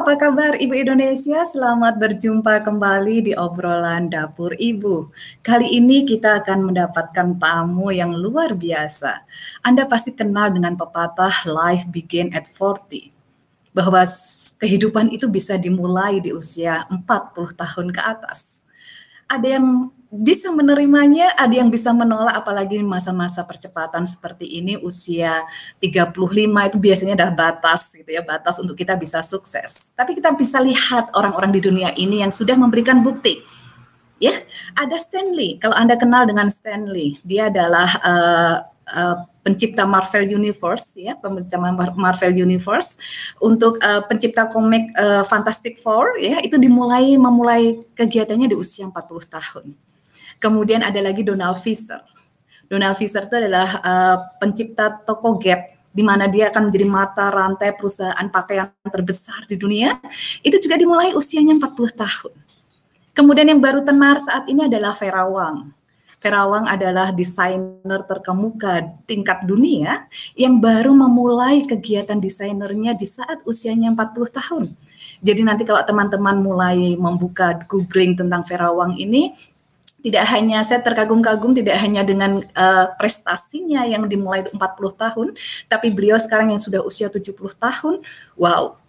Apa kabar Ibu Indonesia? Selamat berjumpa kembali di obrolan dapur Ibu. Kali ini kita akan mendapatkan tamu yang luar biasa. Anda pasti kenal dengan pepatah life begin at 40. Bahwa kehidupan itu bisa dimulai di usia 40 tahun ke atas. Ada yang bisa menerimanya, ada yang bisa menolak apalagi masa-masa percepatan seperti ini usia 35 itu biasanya adalah batas gitu ya, batas untuk kita bisa sukses. Tapi kita bisa lihat orang-orang di dunia ini yang sudah memberikan bukti. Ya, ada Stanley. Kalau Anda kenal dengan Stanley, dia adalah uh, uh, pencipta Marvel Universe ya, pencipta Marvel Universe untuk uh, pencipta komik uh, Fantastic Four ya, itu dimulai memulai kegiatannya di usia 40 tahun Kemudian ada lagi Donald Fisher. Donald Fisher itu adalah uh, pencipta toko Gap di mana dia akan menjadi mata rantai perusahaan pakaian terbesar di dunia. Itu juga dimulai usianya 40 tahun. Kemudian yang baru tenar saat ini adalah Vera Wang. Vera Wang adalah desainer terkemuka tingkat dunia yang baru memulai kegiatan desainernya di saat usianya 40 tahun. Jadi nanti kalau teman-teman mulai membuka googling tentang Vera Wang ini, tidak hanya saya terkagum-kagum tidak hanya dengan uh, prestasinya yang dimulai 40 tahun, tapi beliau sekarang yang sudah usia 70 tahun, wow,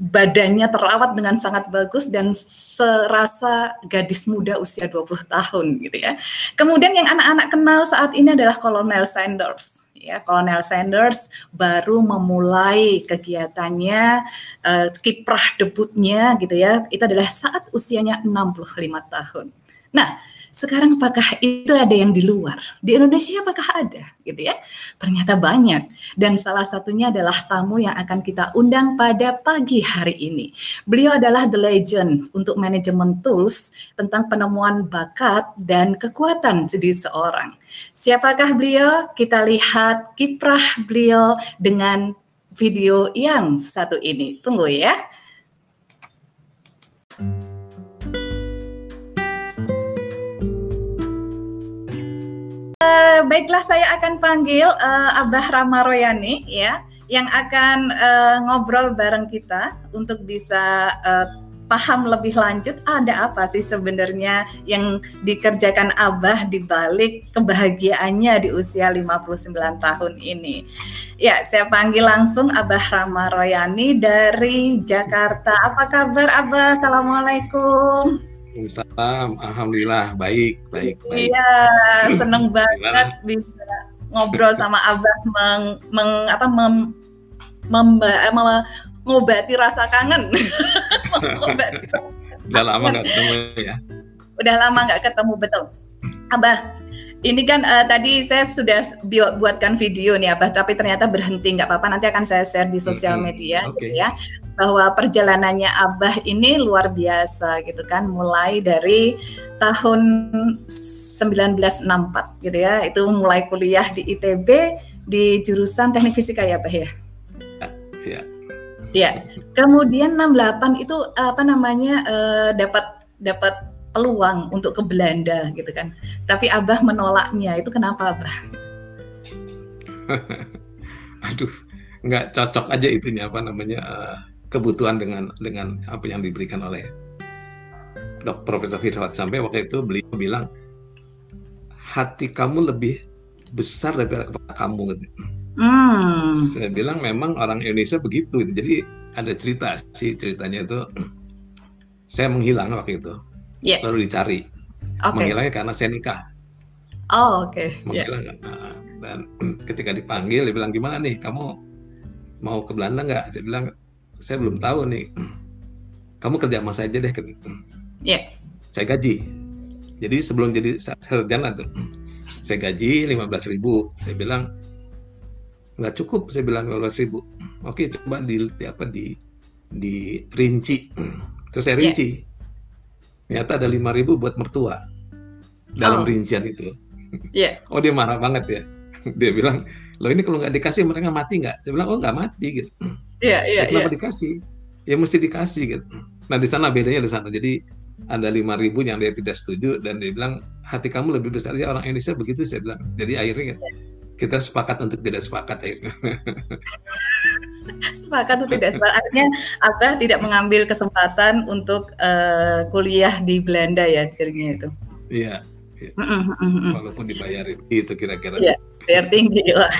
badannya terawat dengan sangat bagus dan serasa gadis muda usia 20 tahun gitu ya. Kemudian yang anak-anak kenal saat ini adalah Kolonel Sanders. Ya, Kolonel Sanders baru memulai kegiatannya uh, kiprah debutnya gitu ya. Itu adalah saat usianya 65 tahun. Nah, sekarang apakah itu ada yang di luar? Di Indonesia apakah ada? Gitu ya. Ternyata banyak. Dan salah satunya adalah tamu yang akan kita undang pada pagi hari ini. Beliau adalah the legend untuk manajemen tools tentang penemuan bakat dan kekuatan jadi seorang. Siapakah beliau? Kita lihat kiprah beliau dengan video yang satu ini. Tunggu ya. Uh, baiklah saya akan panggil uh, Abah Rama Royani ya yang akan uh, ngobrol bareng kita untuk bisa uh, paham lebih lanjut ada apa sih sebenarnya yang dikerjakan Abah di balik kebahagiaannya di usia 59 tahun ini. Ya, saya panggil langsung Abah Rama Royani dari Jakarta. Apa kabar Abah? Assalamualaikum. Waalaikumsalam. Alhamdulillah baik, baik, baik. Iya, seneng banget bisa ngobrol sama Abah meng, meng apa mem, memba, eh, mengobati rasa kangen. mengobati rasa Udah lama nggak ketemu ya. Udah lama nggak ketemu betul. Abah, ini kan uh, tadi saya sudah buatkan video nih Abah, tapi ternyata berhenti nggak apa-apa. Nanti akan saya share di sosial media, okay. gitu ya, bahwa perjalanannya Abah ini luar biasa, gitu kan, mulai dari tahun 1964, gitu ya, itu mulai kuliah di ITB di jurusan Teknik Fisika ya, Abah ya. Iya. Ya. Kemudian 68 itu apa namanya uh, dapat dapat peluang untuk ke Belanda gitu kan. Tapi Abah menolaknya. Itu kenapa Abah? Aduh, nggak cocok aja itunya apa namanya uh, kebutuhan dengan dengan apa yang diberikan oleh Dok Profesor Firwat sampai waktu itu beliau bilang hati kamu lebih besar daripada kepala kamu gitu. Hmm. Saya bilang memang orang Indonesia begitu. Gitu. Jadi ada cerita sih ceritanya itu saya menghilang waktu itu yeah. lalu dicari. Okay. Menghilangnya karena saya nikah. Oh oke. Okay. Menghilang yeah. nah, dan ketika dipanggil dia bilang gimana nih kamu mau ke Belanda nggak saya bilang saya belum tahu nih kamu kerja sama saya aja deh yeah. saya gaji jadi sebelum jadi sarjana tuh saya gaji 15 ribu saya bilang nggak cukup saya bilang 15 ribu oke coba di, di apa di di rinci terus saya rinci yeah. Ternyata ada 5 ribu buat mertua. Dalam oh. rincian itu. Yeah. oh dia marah banget ya. Dia bilang lo ini kalau nggak dikasih mereka mati nggak? Saya bilang oh nggak mati gitu. Iya iya kenapa yeah. dikasih? Ya mesti dikasih gitu. Nah di sana bedanya di sana. Jadi ada lima ribu yang dia tidak setuju dan dia bilang hati kamu lebih besar. Ya orang Indonesia begitu saya bilang. Jadi akhirnya kita sepakat untuk tidak sepakat ya. sepakat atau tidak sepakat. Artinya Abah tidak mengambil kesempatan untuk uh, kuliah di Belanda ya ceritanya itu. Iya, iya. walaupun dibayarin itu kira-kira. Iya, bayar tinggi lah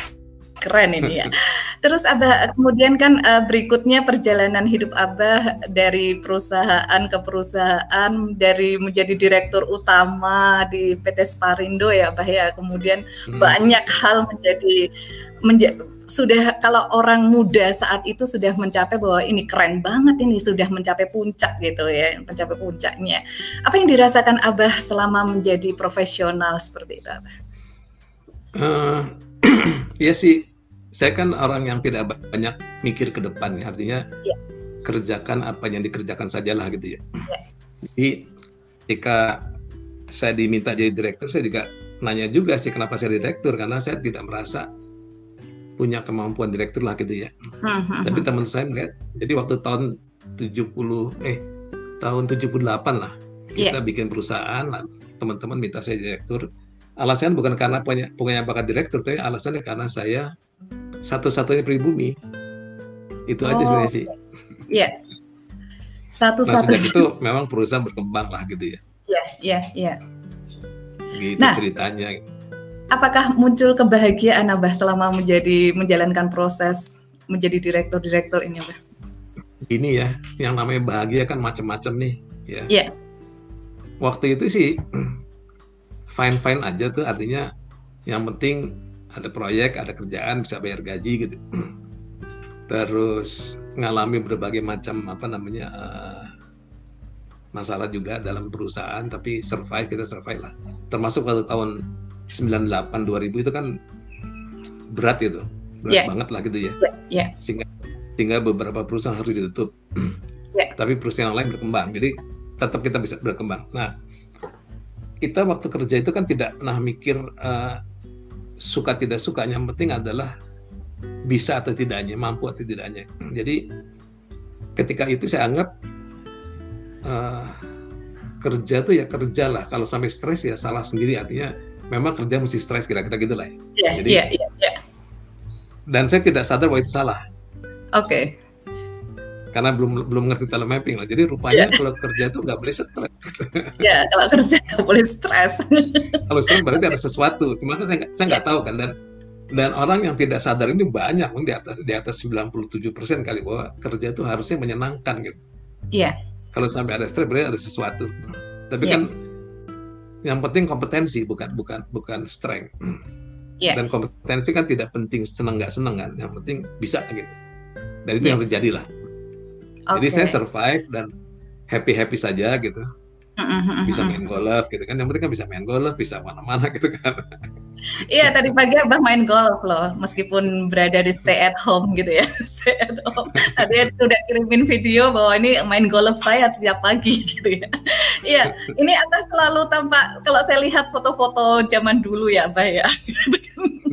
keren ini ya Terus Abah kemudian kan uh, berikutnya perjalanan hidup Abah dari perusahaan ke perusahaan dari menjadi direktur utama di PT Sparindo ya Abah ya. Kemudian hmm. banyak hal menjadi menja sudah kalau orang muda saat itu sudah mencapai bahwa ini keren banget ini sudah mencapai puncak gitu ya, mencapai puncaknya. Apa yang dirasakan Abah selama menjadi profesional seperti itu Abah? Uh, ya sih saya kan orang yang tidak banyak mikir ke depan, ya. artinya ya. kerjakan apa yang dikerjakan sajalah gitu ya. ya. Jadi ketika saya diminta jadi direktur, saya juga nanya juga sih kenapa saya direktur karena saya tidak merasa punya kemampuan direktur lah gitu ya. Hmm, hmm, Tapi hmm. teman saya melihat, jadi waktu tahun 70 eh tahun 78 lah kita yeah. bikin perusahaan, teman-teman minta saya direktur. Alasan bukan karena punya punya bakat direktur, tapi alasannya karena saya satu-satunya pribumi. Itu oh, aja sebenarnya sih. Iya. Satu-satu. Nah, itu memang perusahaan berkembang lah gitu ya. Iya, iya, iya. Gitu nah, ceritanya. Apakah muncul kebahagiaan Abah selama menjadi menjalankan proses menjadi direktur-direktur ini, Abah? Ini ya, yang namanya bahagia kan macam-macam nih, ya. Iya. Waktu itu sih fine-fine aja tuh, artinya yang penting ada proyek, ada kerjaan, bisa bayar gaji gitu. Terus ngalami berbagai macam apa namanya uh, masalah juga dalam perusahaan, tapi survive kita survive lah. Termasuk pada tahun 98 2000 itu kan berat itu, berat yeah. banget lah gitu ya. Yeah. Yeah. Sehingga sehingga beberapa perusahaan harus ditutup. yeah. Tapi perusahaan lain berkembang, jadi tetap kita bisa berkembang. Nah, kita waktu kerja itu kan tidak pernah mikir uh, suka tidak suka yang penting adalah bisa atau tidaknya mampu atau tidaknya. Jadi ketika itu saya anggap uh, kerja tuh ya kerja lah kalau sampai stres ya salah sendiri. Artinya memang kerja mesti stres kira-kira gitulah ya, jadi yeah, yeah, yeah. dan saya tidak sadar bahwa itu salah. Oke. okay karena belum belum ngerti telemapping lah. Jadi rupanya yeah. kalau kerja itu nggak boleh stres. Ya yeah, kalau kerja nggak boleh stres. kalau stres berarti ada sesuatu. Cuma kan saya nggak saya nggak yeah. tahu kan dan dan orang yang tidak sadar ini banyak di atas di atas 97 persen kali bahwa kerja itu harusnya menyenangkan gitu. Iya. Yeah. Kalau sampai ada stres berarti ada sesuatu. Tapi yeah. kan yang penting kompetensi bukan bukan bukan strength. Yeah. Dan kompetensi kan tidak penting senang nggak senang kan. Yang penting bisa gitu. Dan itu yeah. yang terjadi lah. Okay. Jadi saya survive dan happy happy saja gitu. Mm-hmm. Bisa main golf gitu kan. Yang penting kan bisa main golf, bisa mana-mana gitu kan. Iya tadi pagi abah main golf loh, meskipun berada di stay at home gitu ya, stay at home. Tadi udah kirimin video bahwa ini main golf saya tiap pagi gitu ya. Iya, ini abah selalu tampak kalau saya lihat foto-foto zaman dulu ya abah ya.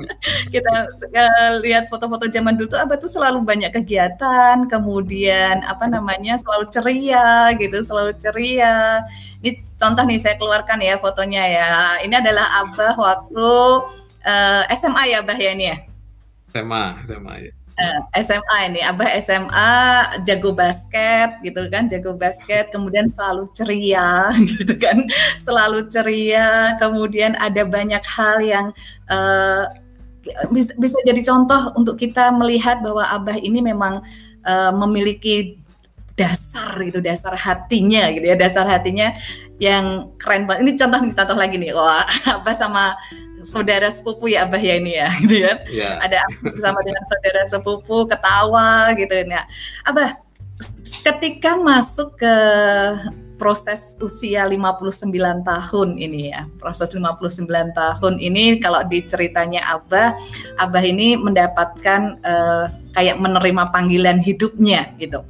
kita uh, lihat foto-foto zaman dulu tuh abah tuh selalu banyak kegiatan, kemudian apa namanya selalu ceria gitu, selalu ceria. Ini contoh nih saya keluarkan ya fotonya ya. Ini adalah abah waktu uh, eh, SMA ya abah ya ini ya. SMA, SMA ya. Eh, SMA ini, Abah SMA jago basket gitu kan, jago basket, kemudian selalu ceria gitu kan, selalu ceria, kemudian ada banyak hal yang uh, bisa, bisa jadi contoh untuk kita melihat bahwa Abah ini memang uh, memiliki dasar itu dasar hatinya gitu ya dasar hatinya yang keren banget ini contoh nih contoh lagi nih wah Abah sama saudara sepupu ya Abah ya ini ya gitu kan. Yeah. Ada bersama dengan saudara sepupu ketawa gitu ya. Abah ketika masuk ke proses usia 59 tahun ini ya. Proses 59 tahun ini kalau diceritanya Abah, Abah ini mendapatkan uh, kayak menerima panggilan hidupnya gitu.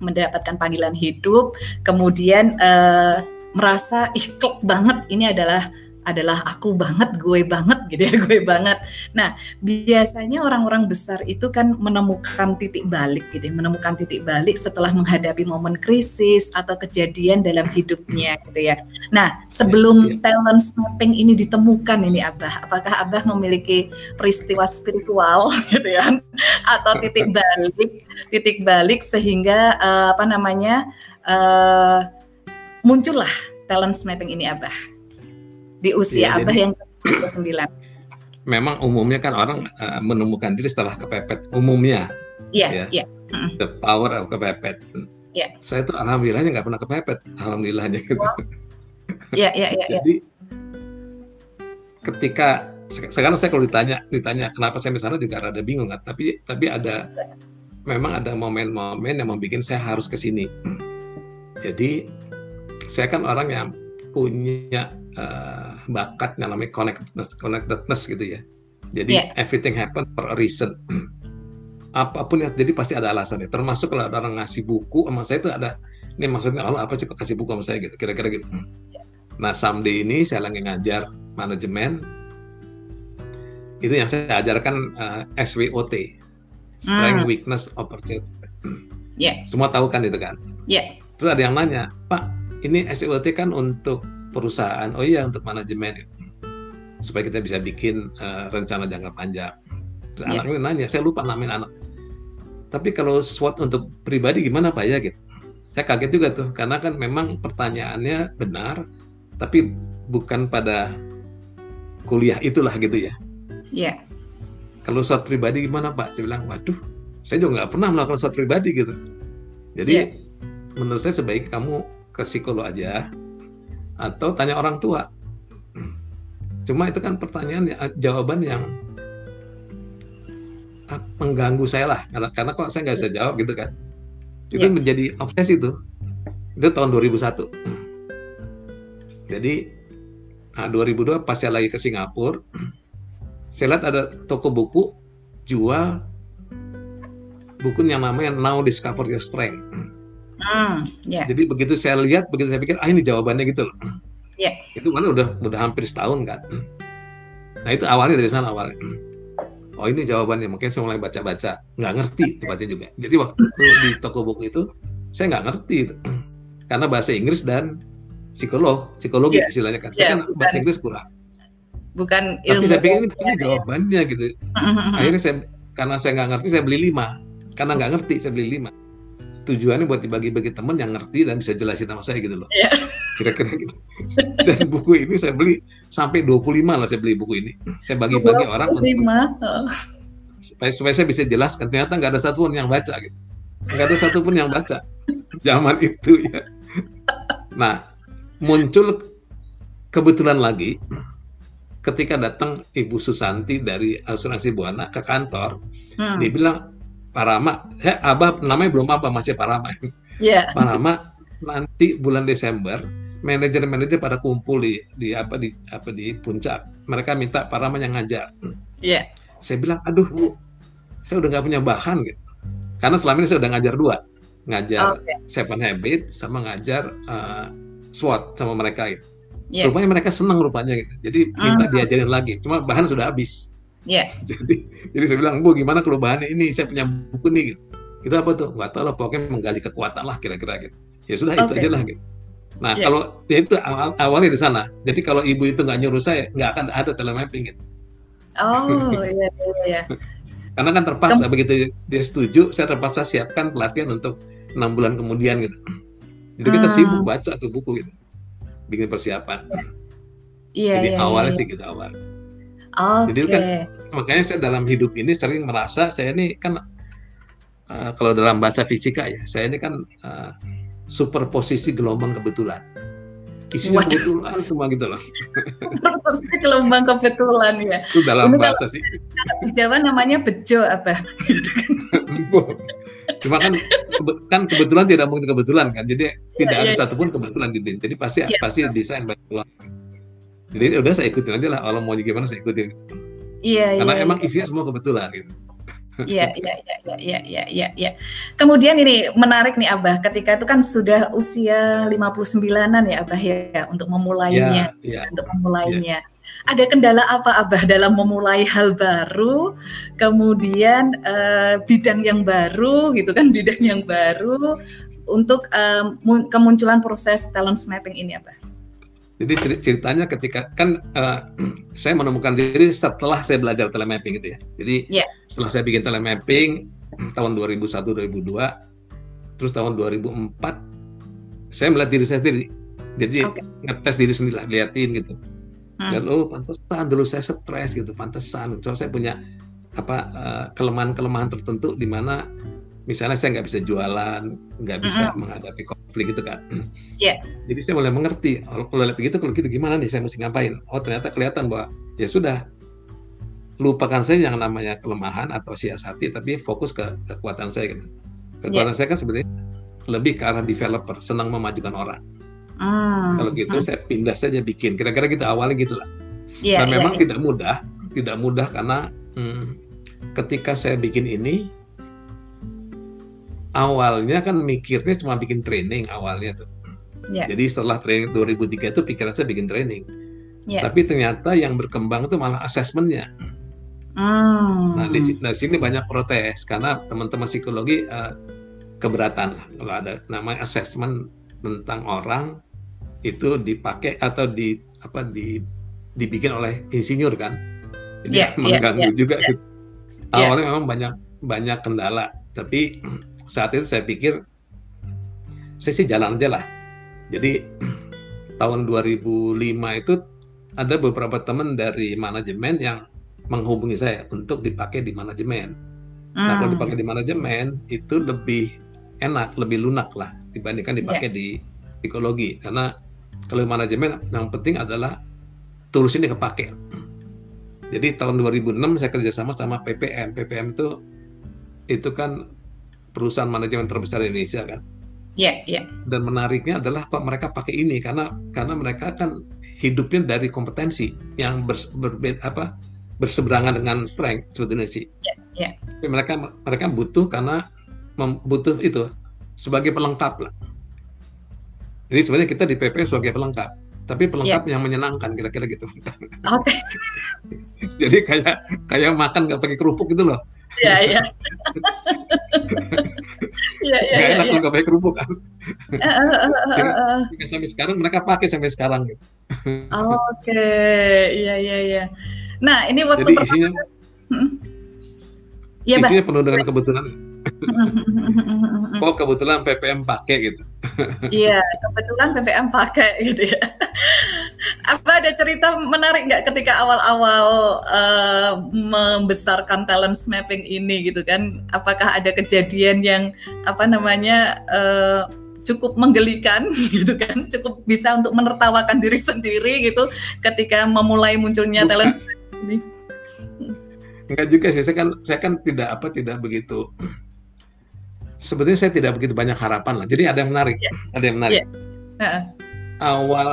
Mendapatkan panggilan hidup, kemudian uh, merasa ih banget ini adalah adalah aku banget, gue banget gitu ya, gue banget. Nah, biasanya orang-orang besar itu kan menemukan titik balik gitu ya, menemukan titik balik setelah menghadapi momen krisis atau kejadian dalam hidupnya gitu ya. Nah, sebelum ya, ya. talent mapping ini ditemukan ini Abah, apakah Abah memiliki peristiwa spiritual gitu ya atau titik balik, titik balik sehingga uh, apa namanya? Uh, muncullah talent mapping ini Abah di usia ya, Abah yang ke-29? Memang umumnya kan orang uh, menemukan diri setelah kepepet umumnya. Iya, iya. The power of kepepet. Iya. Saya tuh alhamdulillahnya nggak pernah kepepet, alhamdulillahnya gitu. Iya, iya, iya. Jadi ketika sekarang saya kalau ditanya ditanya kenapa saya misalnya juga rada bingung kan tapi tapi ada memang ada momen-momen yang membuat saya harus ke sini jadi saya kan orang yang punya uh, bakat yang namanya connectedness, connectedness gitu ya. Jadi yeah. everything happen for a reason. Apa pun yang jadi pasti ada alasannya. Termasuk kalau ada orang ngasih buku sama saya itu ada ini maksudnya Allah apa sih kok kasih buku sama saya gitu kira-kira gitu. Nah someday ini saya lagi ngajar manajemen itu yang saya ajarkan uh, eh, SWOT Strength, mm. Weakness, Opportunity. Yeah. Semua tahu kan itu kan? Yeah. Terus ada yang nanya, Pak, ini SWOT kan untuk perusahaan oh iya untuk manajemen supaya kita bisa bikin uh, rencana jangka panjang Dan yeah. anaknya nanya saya lupa namain anak tapi kalau SWOT untuk pribadi gimana pak ya gitu saya kaget juga tuh karena kan memang pertanyaannya benar tapi bukan pada kuliah itulah gitu ya Iya. Yeah. Kalau SWOT pribadi gimana Pak? Saya bilang, waduh, saya juga nggak pernah melakukan SWOT pribadi gitu. Jadi yeah. menurut saya sebaik kamu ke psikolog aja, atau tanya orang tua. Cuma itu kan pertanyaan jawaban yang ah, mengganggu saya lah karena karena kok saya nggak bisa jawab gitu kan. Itu yeah. menjadi obsesi itu. Itu tahun 2001. Jadi nah 2002 pas saya lagi ke Singapura, saya lihat ada toko buku jual buku yang namanya Now Discover Your Strength Mm, yeah. Jadi begitu saya lihat, begitu saya pikir, ah ini jawabannya gitu loh. Yeah. Itu mana udah udah hampir setahun kan. Nah itu awalnya dari sana awalnya. Oh ini jawabannya, makanya saya mulai baca-baca, nggak ngerti itu baca juga. Jadi waktu di toko buku itu saya nggak ngerti itu, karena bahasa Inggris dan psikolog, psikologi yeah. istilahnya kan. Saya yeah, kan bahasa Inggris kurang. Bukan ilmu. Tapi saya pikir ini, ini jawabannya gitu. Akhirnya saya karena saya nggak ngerti saya beli lima, karena nggak ngerti saya beli lima tujuannya buat dibagi-bagi teman yang ngerti dan bisa jelasin sama saya gitu loh. Yeah. Kira-kira gitu. Dan buku ini saya beli sampai 25 lah saya beli buku ini. Saya bagi-bagi orang untuk supaya, supaya saya bisa jelaskan. Ternyata nggak ada satupun yang baca gitu. Nggak ada satupun yang baca zaman itu ya. Nah, muncul kebetulan lagi ketika datang Ibu Susanti dari asuransi Buana ke kantor, hmm. dia bilang Pak Rama, ya Abah namanya belum apa masih Pak Rama. Yeah. Pak Rama nanti bulan Desember manajer-manajer pada kumpul di, di apa di apa di puncak. Mereka minta Pak Rama yang ngajar. Iya. Yeah. Saya bilang, aduh Bu, saya udah nggak punya bahan gitu. Karena selama ini saya udah ngajar dua, ngajar okay. Seven Habit sama ngajar uh, SWOT sama mereka gitu. Yeah. Rupanya mereka senang rupanya gitu. Jadi minta uh -huh. diajarin lagi. Cuma bahan sudah habis. Iya. Yeah. Jadi, jadi saya bilang, Bu, gimana kalau bahannya ini? Saya punya buku nih. Gitu. Itu apa tuh? Gak tahu lah, pokoknya menggali kekuatan lah kira-kira gitu. Ya sudah, okay. itu aja lah gitu. Nah, yeah. kalau ya itu awal, awalnya di sana. Jadi kalau ibu itu nggak nyuruh saya, nggak akan ada telemapping gitu. Oh, iya, iya, iya. Karena kan terpaksa Tem begitu dia setuju, saya terpaksa siapkan pelatihan untuk enam bulan kemudian gitu. Jadi kita hmm. sibuk baca tuh buku gitu, bikin persiapan. Iya. Jadi yeah, awalnya yeah. sih gitu awal. Okay. Jadi kan makanya saya dalam hidup ini sering merasa saya ini kan uh, kalau dalam bahasa fisika ya, saya ini kan uh, superposisi gelombang kebetulan. isinya kebetulan semua gitu loh. Pasti gelombang kebetulan ya. Itu dalam Ini bahasa sih. Di Jawa namanya bejo apa? Cuma kan kan kebetulan tidak mungkin kebetulan kan. Jadi ya, tidak ya, ada ya. satupun kebetulan gitu. Jadi pasti ya. pasti desain kebetulan. Jadi udah saya ikutin aja lah. Kalau mau gimana saya ikutin. Iya, Karena iya, emang iya. isinya semua kebetulan gitu. Iya, iya, iya, iya, iya, iya, iya, ya. Kemudian ini menarik nih Abah, ketika itu kan sudah usia 59-an ya Abah ya untuk memulainya, ya, ya, untuk memulainya. Ya. Ada kendala apa Abah dalam memulai hal baru, kemudian uh, bidang yang baru gitu kan, bidang yang baru untuk uh, kemunculan proses talent mapping ini Abah? Jadi ceritanya ketika kan uh, saya menemukan diri setelah saya belajar telemapping gitu ya. Jadi yeah. setelah saya bikin telemapping tahun 2001 2002 terus tahun 2004 saya melihat diri saya sendiri. Jadi okay. ngetes diri sendiri lah, liatin gitu. Hmm. Dan oh pantesan dulu saya stres gitu, pantesan. Terus saya punya apa uh, kelemahan-kelemahan tertentu di mana misalnya saya nggak bisa jualan, nggak bisa mm -hmm. menghadapi konflik gitu kan. Yeah. Jadi saya mulai mengerti, kalau lihat gitu, kalau gitu gimana nih saya mesti ngapain? Oh ternyata kelihatan bahwa ya sudah, lupakan saya yang namanya kelemahan atau siasati, tapi fokus ke kekuatan saya gitu. Kekuatan yeah. saya kan sebenarnya lebih ke arah developer, senang memajukan orang. Mm. Kalau gitu mm. saya pindah saja bikin, kira-kira gitu awalnya gitulah. Yeah, Dan yeah, memang yeah. tidak mudah, tidak mudah karena hmm, ketika saya bikin ini awalnya kan mikirnya cuma bikin training awalnya tuh. Yeah. Jadi setelah training 2003 itu pikiran saya bikin training. Yeah. Tapi ternyata yang berkembang itu malah asesmennya. Mm. Nah di nah, sini banyak protes karena teman-teman psikologi uh, keberatan lah kalau ada namanya asesmen tentang orang itu dipakai atau di apa di dibikin oleh insinyur kan. Jadi yeah, mengganggu yeah, juga yeah. gitu. Awalnya yeah. memang banyak banyak kendala, tapi saat itu saya pikir saya sih jalan aja lah. Jadi tahun 2005 itu ada beberapa teman dari manajemen yang menghubungi saya untuk dipakai di manajemen. Hmm. Nah kalau hmm. dipakai di manajemen itu lebih enak, lebih lunak lah dibandingkan dipakai yeah. di psikologi. Karena kalau manajemen yang penting adalah tools ini kepake. Jadi tahun 2006 saya kerjasama sama PPM. PPM itu itu kan perusahaan manajemen terbesar di Indonesia kan. Iya, yeah, iya. Yeah. Dan menariknya adalah kok mereka pakai ini karena karena mereka kan hidupnya dari kompetensi yang ber, berbeda apa berseberangan dengan strength sebetulnya sih. Iya, yeah, yeah. mereka mereka butuh karena butuh itu sebagai pelengkap lah. Jadi sebenarnya kita di PP sebagai pelengkap, tapi pelengkap yeah. yang menyenangkan kira-kira gitu. Oke. Okay. Jadi kayak kayak makan nggak pakai kerupuk gitu loh. Iya, iya. Iya, iya. Gak enak iya. kalau nggak pakai kerupuk kan. Uh, sampai sekarang mereka pakai sampai sekarang gitu. Oke, iya iya iya. Nah, ini waktu Jadi isinya Iya, isinya penuh dengan kebetulan. Kok kebetulan PPM pakai gitu. Iya, kebetulan PPM pakai gitu ya apa ada cerita menarik nggak ketika awal-awal uh, membesarkan talent mapping ini gitu kan? Apakah ada kejadian yang apa namanya uh, cukup menggelikan gitu kan? Cukup bisa untuk menertawakan diri sendiri gitu ketika memulai munculnya Bukan. talent mapping ini? Enggak juga sih, saya kan saya kan tidak apa tidak begitu sebetulnya saya tidak begitu banyak harapan lah. Jadi ada yang menarik, yeah. ada yang menarik. Yeah. Uh -uh. Awal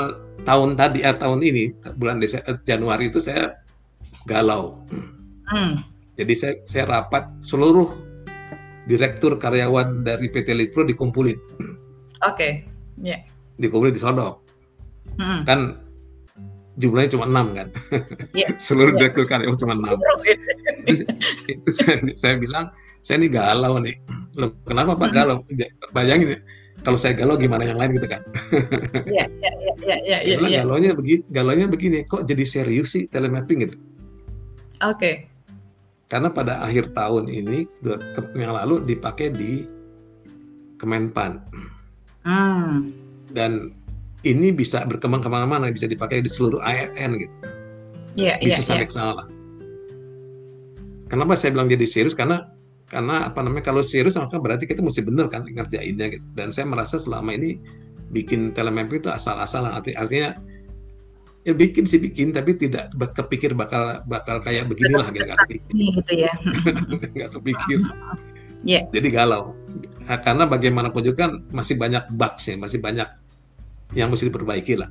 tahun tadi ya tahun ini bulan Desember eh, Januari itu saya galau. Hmm. Jadi saya saya rapat seluruh direktur karyawan dari PT Litpro dikumpulin. Oke. Okay. Yeah. Dikumpulin di Sodok. Hmm. Kan jumlahnya cuma enam kan. Yeah. seluruh yeah. direktur karyawan cuma enam. itu saya, saya bilang saya ini galau nih. Loh, kenapa Pak galau? Bayangin ya kalau saya galau gimana yang lain gitu kan? Iya, iya, iya, iya, iya. Ya, Galonya begini, galonya begini, kok jadi serius sih telemapping gitu? Oke. Okay. Karena pada akhir tahun ini yang lalu dipakai di Kemenpan. Hmm. Dan ini bisa berkembang ke mana-mana, bisa dipakai di seluruh ASN gitu. Iya, yeah, Bisa yeah, sampai yeah. ke sana lah. Kenapa saya bilang jadi serius? Karena karena apa namanya kalau serius maka berarti kita mesti benar kan ngerjainnya gitu. Dan saya merasa selama ini bikin telemapping itu asal-asalan artinya ya bikin sih bikin tapi tidak kepikir bakal bakal kayak beginilah gitu nggak kepikir gitu ya. Nggak kepikir. Yeah. jadi galau. Nah, karena bagaimanapun juga kan masih banyak bugs ya masih banyak yang mesti diperbaiki lah.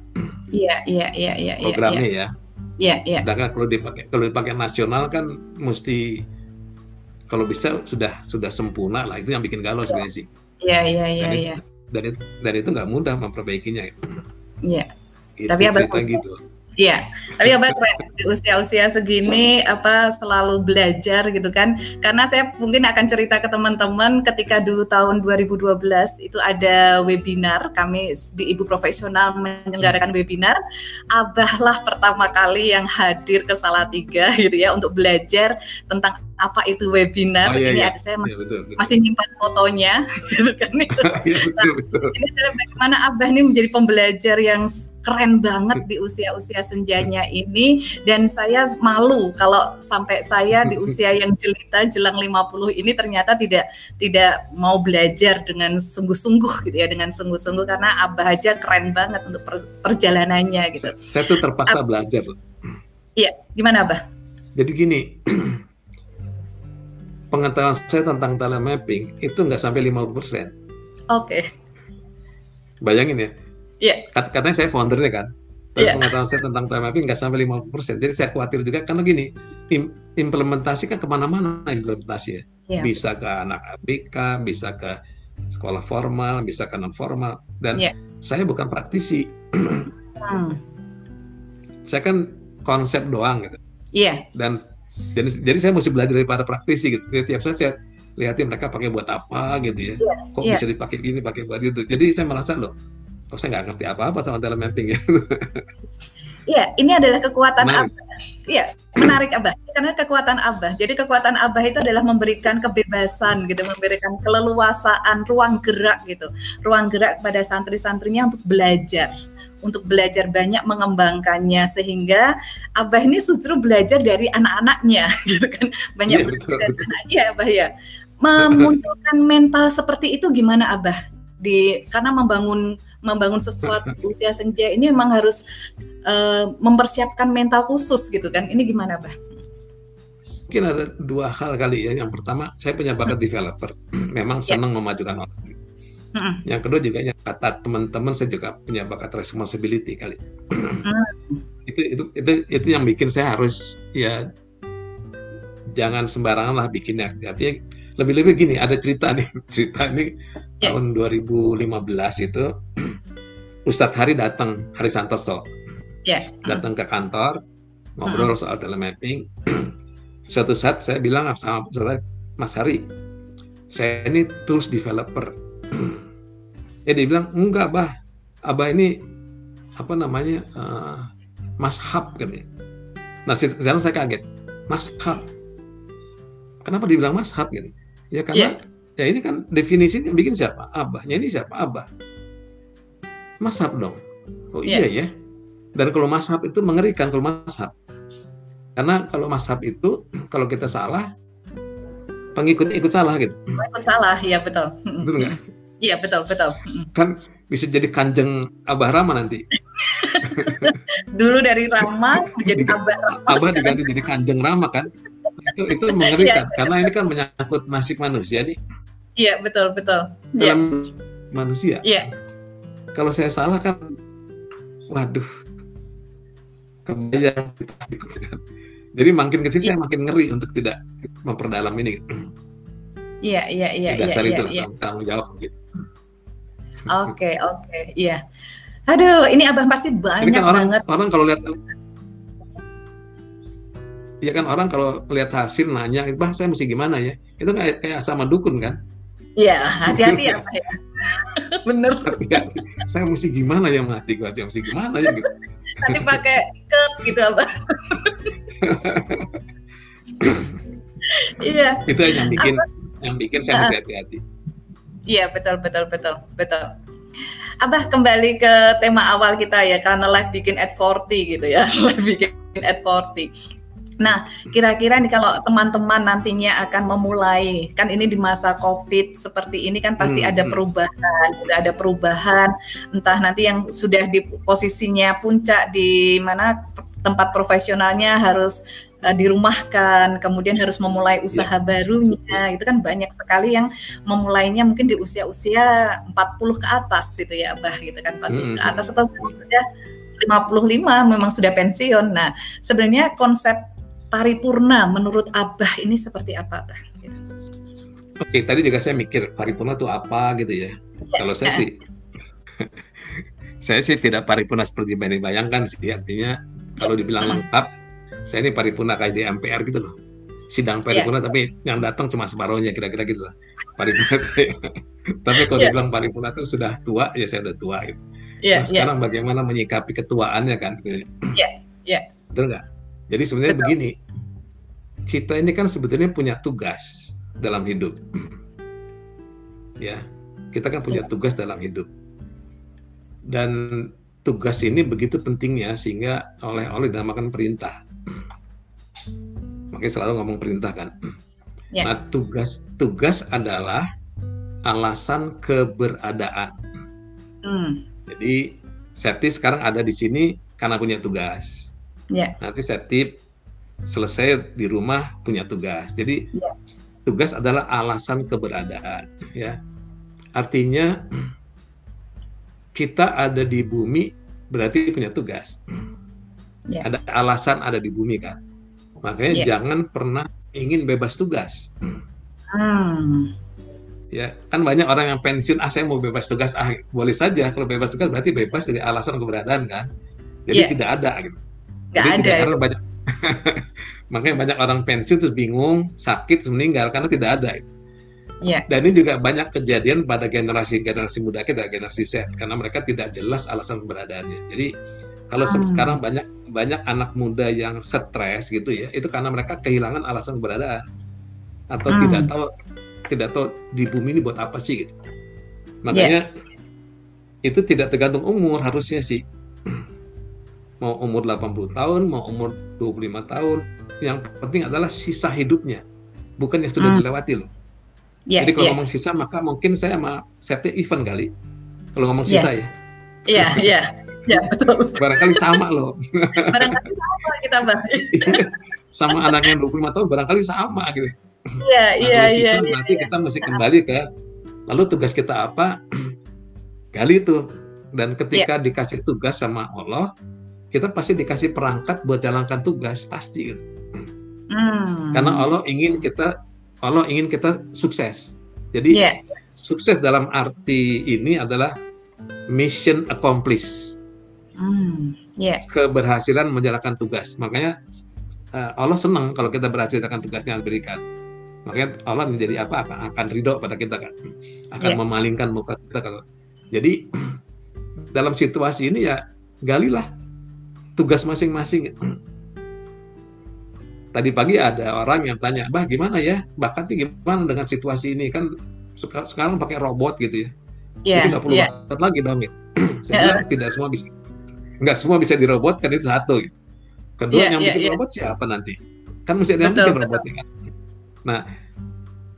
Iya iya iya iya, iya. Programnya ya. Iya iya. Sedangkan kalau dipakai kalau dipakai nasional kan mesti kalau bisa sudah sudah sempurna lah itu yang bikin galau yeah. sebenarnya sih. Iya iya iya iya. dan, dan itu nggak mudah memperbaikinya. Iya. Gitu, Tapi abang gitu. Iya, tapi abang keren? Di usia-usia segini apa selalu belajar gitu kan? Karena saya mungkin akan cerita ke teman-teman ketika dulu tahun 2012 itu ada webinar kami di Ibu Profesional menyelenggarakan webinar, abahlah pertama kali yang hadir ke Salatiga gitu ya untuk belajar tentang apa itu webinar. Oh, iya, ini iya. ada saya iya, betul, betul. masih nyimpan fotonya gitu kan itu. iya, betul, betul. Nah, ini adalah bagaimana Abah ini menjadi pembelajar yang keren banget di usia-usia senjanya ini dan saya malu kalau sampai saya di usia yang jelita jelang 50 ini ternyata tidak tidak mau belajar dengan sungguh-sungguh gitu ya dengan sungguh-sungguh karena Abah aja keren banget untuk perjalanannya gitu. Saya, saya tuh terpaksa Ab belajar. Iya, gimana Abah? Jadi gini, pengetahuan saya tentang telemapping itu nggak sampai 50%. Oke. Okay. Bayangin ya. Iya. Yeah. Kat katanya saya foundernya kan. yeah. pengetahuan saya tentang telemapping nggak sampai 50%. Jadi saya khawatir juga karena gini, im implementasi kan ke mana-mana implementasi ya. Yeah. Bisa ke anak ABK, bisa ke sekolah formal, bisa ke non formal. Dan yeah. saya bukan praktisi. hmm. Saya kan konsep doang gitu. Iya. Yeah. Dan jadi jadi saya mesti belajar daripada praktisi gitu tiap saat saya lihatin mereka pakai buat apa gitu ya yeah, kok yeah. bisa dipakai ini pakai buat itu jadi saya merasa loh kok saya nggak ngerti apa-apa soal telemapping ya Iya, ini adalah kekuatan menarik. Abah. Iya, menarik Abah. Karena kekuatan Abah. Jadi kekuatan Abah itu adalah memberikan kebebasan gitu, memberikan keleluasaan, ruang gerak gitu. Ruang gerak pada santri-santrinya untuk belajar untuk belajar banyak mengembangkannya sehingga Abah ini justru belajar dari anak-anaknya gitu kan banyak ya, betul, betul. ya Abah ya memunculkan mental seperti itu gimana Abah di karena membangun membangun sesuatu usia senja ini memang harus uh, mempersiapkan mental khusus gitu kan ini gimana Abah? Mungkin ada dua hal kali ya. Yang pertama, saya punya bakat developer. Memang ya. senang memajukan orang Mm. Yang kedua juga yang kata teman-teman saya juga punya bakat responsibility kali. Mm. itu itu itu itu yang bikin saya harus ya jangan sembarangan lah bikinnya. Artinya lebih-lebih gini ada cerita nih cerita ini yeah. tahun 2015 itu Ustadz Hari datang Hari Santoso yeah. datang ke kantor ngobrol mm. soal telemapping. Suatu saat saya bilang sama Mas Hari, saya ini tools developer ya dia bilang enggak bah. Abah ini apa namanya uh, mas hab katanya nah sekarang saya kaget. Mas hab kenapa dibilang mas hab gitu? Ya karena yeah. ya ini kan definisi yang bikin siapa? Abahnya ini siapa? Abah. Mas hab dong. Oh yeah. iya ya. Dan kalau mas hab itu mengerikan kalau mas hab karena kalau mas hab itu kalau kita salah pengikut ikut salah gitu. Ikut salah, iya betul. Betul nggak? Iya betul betul. Kan bisa jadi kanjeng Abah Rama nanti. Dulu dari Rama menjadi Abah Rama. Abah diganti jadi kanjeng Rama kan? Itu itu mengerikan ya, karena ini kan menyangkut nasib manusia nih. Iya betul betul. Dalam ya. manusia. Iya. Kalau saya salah kan, waduh, kebayang. Jadi makin kecil ya. saya makin ngeri untuk tidak memperdalam ini. Iya iya iya. Dasar iya, itu iya. tanggung jawab gitu. Oke, oke, iya. Aduh, ini abah pasti banyak kan orang, banget. Orang kalau lihat Iya kan orang kalau lihat hasil nanya, bah saya mesti gimana ya? Itu kayak kayak sama dukun kan? Iya, hati-hati ya Pak ya. Bener. Hati-hati. Saya mesti gimana ya mati gua mesti gimana ya gitu. Nanti pakai ket gitu apa? Iya. Itu yang bikin apa? Yang bikin saya hati-hati. Iya betul betul betul betul. Abah kembali ke tema awal kita ya karena live bikin at 40 gitu ya live bikin at 40. Nah, kira-kira nih kalau teman-teman nantinya akan memulai, kan ini di masa COVID seperti ini kan pasti hmm, ada hmm. perubahan, udah ada perubahan, entah nanti yang sudah di posisinya puncak di mana tempat profesionalnya harus uh, dirumahkan, kemudian harus memulai usaha yeah. barunya, itu kan banyak sekali yang memulainya mungkin di usia-usia 40 ke atas gitu ya, Bah gitu kan, 40 hmm. ke atas atau sudah 55 memang sudah pensiun. Nah, sebenarnya konsep paripurna menurut Abah ini seperti apa, Abah? Oke, tadi juga saya mikir paripurna itu apa gitu ya. ya Kalau saya ya. sih saya sih tidak paripurna seperti yang dibayangkan sih. Artinya kalau dibilang lengkap, saya ini paripurna kayak di MPR gitu loh. Sidang iya. paripurna yeah. tapi yang datang cuma separuhnya kira-kira gitu lah. Paripurna saya. tapi kalau yeah. dibilang paripurna itu sudah tua, ya saya udah tua gitu. Yeah, nah, sekarang yeah. bagaimana menyikapi ketuaannya kan? Iya, yeah, yeah. betul nggak? Jadi sebenarnya betul. begini, kita ini kan sebetulnya punya tugas dalam hidup, ya. Kita kan punya iya. tugas dalam hidup, dan tugas ini begitu pentingnya sehingga oleh oleh dinamakan perintah. Makanya selalu ngomong perintah kan. Ya. Nah tugas tugas adalah alasan keberadaan. Hmm. Jadi Septi sekarang ada di sini karena punya tugas. Ya. Nanti Septi selesai di rumah punya tugas. Jadi ya. tugas adalah alasan keberadaan. Ya, artinya kita ada di bumi berarti punya tugas. Yeah. Ada alasan ada di bumi kan. Makanya yeah. jangan pernah ingin bebas tugas. Hmm. Ya, kan banyak orang yang pensiun, ah saya mau bebas tugas, ah boleh saja. Kalau bebas tugas berarti bebas dari alasan keberadaan kan. Jadi yeah. tidak ada gitu. Gak Jadi ada. Tidak, banyak makanya banyak orang pensiun terus bingung, sakit, terus meninggal karena tidak ada. Yeah. Dan ini juga banyak kejadian pada generasi-generasi muda kita, generasi Z, karena mereka tidak jelas alasan keberadaannya. Jadi kalau hmm. sekarang banyak banyak anak muda yang stres gitu ya, itu karena mereka kehilangan alasan keberadaan atau hmm. tidak tahu tidak tahu di bumi ini buat apa sih gitu. Makanya yeah. itu tidak tergantung umur harusnya sih. Mau umur 80 tahun, mau umur 25 tahun, yang penting adalah sisa hidupnya, bukan yang sudah hmm. dilewati loh. Yeah, Jadi kalau yeah. ngomong sisa maka mungkin saya sama Septi event kali. Kalau ngomong sisa yeah. ya. Iya, iya. Ya, betul. Barangkali sama loh. Barangkali sama kita, Bang. sama anaknya 25 tahun barangkali sama gitu. Iya, iya, iya. Berarti iya. kita mesti kembali ke lalu tugas kita apa? Gali itu. Dan ketika yeah. dikasih tugas sama Allah, kita pasti dikasih perangkat buat jalankan tugas pasti gitu. Hmm. Karena Allah ingin kita Allah ingin kita sukses. Jadi yeah. sukses dalam arti ini adalah mission accomplished. Mm, yeah. Keberhasilan menjalankan tugas. Makanya uh, Allah senang kalau kita berhasil menjalankan tugasnya yang diberikan. Makanya Allah menjadi apa? Akan, akan ridho pada kita kan. Akan yeah. memalingkan muka kita kalau. Jadi dalam situasi ini ya galilah tugas masing-masing tadi pagi ada orang yang tanya, bah gimana ya bakatnya gimana dengan situasi ini kan sekarang pakai robot gitu ya, yeah, jadi nggak perlu yeah. bakat lagi dong gitu. Saya bilang tidak semua bisa, nggak semua bisa dirobotkan itu satu gitu. Kedua yeah, yang yeah, bikin yeah. robot siapa nanti? Kan mesti ada yang bikin robotnya kan. Nah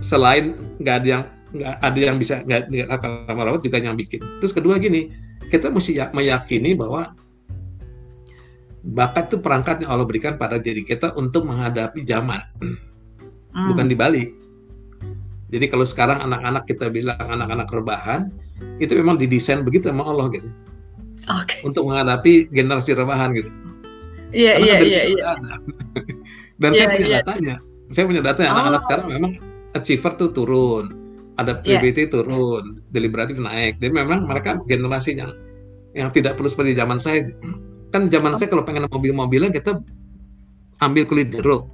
selain nggak ada yang nggak ada yang bisa nggak akan robot juga yang bikin. Terus kedua gini, kita mesti ya, meyakini bahwa bakat itu perangkat yang Allah berikan pada diri kita untuk menghadapi zaman, hmm. bukan dibalik. Jadi kalau sekarang anak-anak kita bilang anak-anak rebahan, itu memang didesain begitu sama Allah gitu, okay. untuk menghadapi generasi rebahan gitu. Iya iya iya. iya. Dan yeah, saya punya yeah. datanya, saya punya data anak-anak oh. sekarang memang achiever tuh turun, adaptability yeah. turun, deliberatif naik. Jadi memang mereka generasi yang yang tidak perlu seperti zaman saya kan zaman saya kalau pengen mobil-mobilan kita ambil kulit jeruk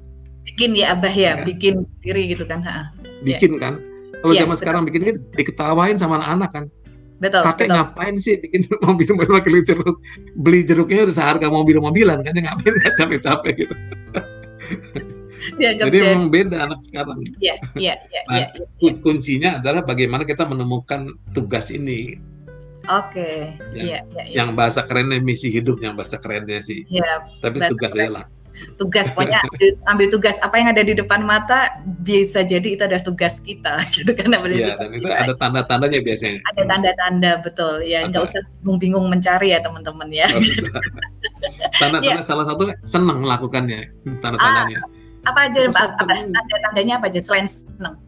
bikin ya abah ya, ya. bikin sendiri gitu kan ha. bikin ya. kan kalau ya, zaman betul. sekarang bikin kan diketawain sama anak-anak kan betul kakek betul. ngapain sih bikin mobil mobil pakai kulit jeruk beli jeruknya udah seharga mobil-mobilan kan ngapain nggak capek-capek gitu Jadi memang beda anak sekarang. Iya, iya, iya. Nah, ya, ya. kuncinya adalah bagaimana kita menemukan tugas ini. Oke, okay. iya, iya, iya. Yang bahasa kerennya misi hidup, yang bahasa kerennya sih. Iya. Tapi tugas saya lah. tugas pokoknya ambil, ambil tugas apa yang ada di depan mata bisa jadi itu adalah tugas kita gitu kan Iya, dan itu ada tanda-tandanya biasanya. Ada tanda-tanda betul ya, nggak usah bingung-bingung mencari ya teman-teman ya. Oh, Tanda-tanda ya. salah satu senang melakukannya tanda-tandanya. Ah, apa aja apa, tanda-tandanya apa aja selain senang?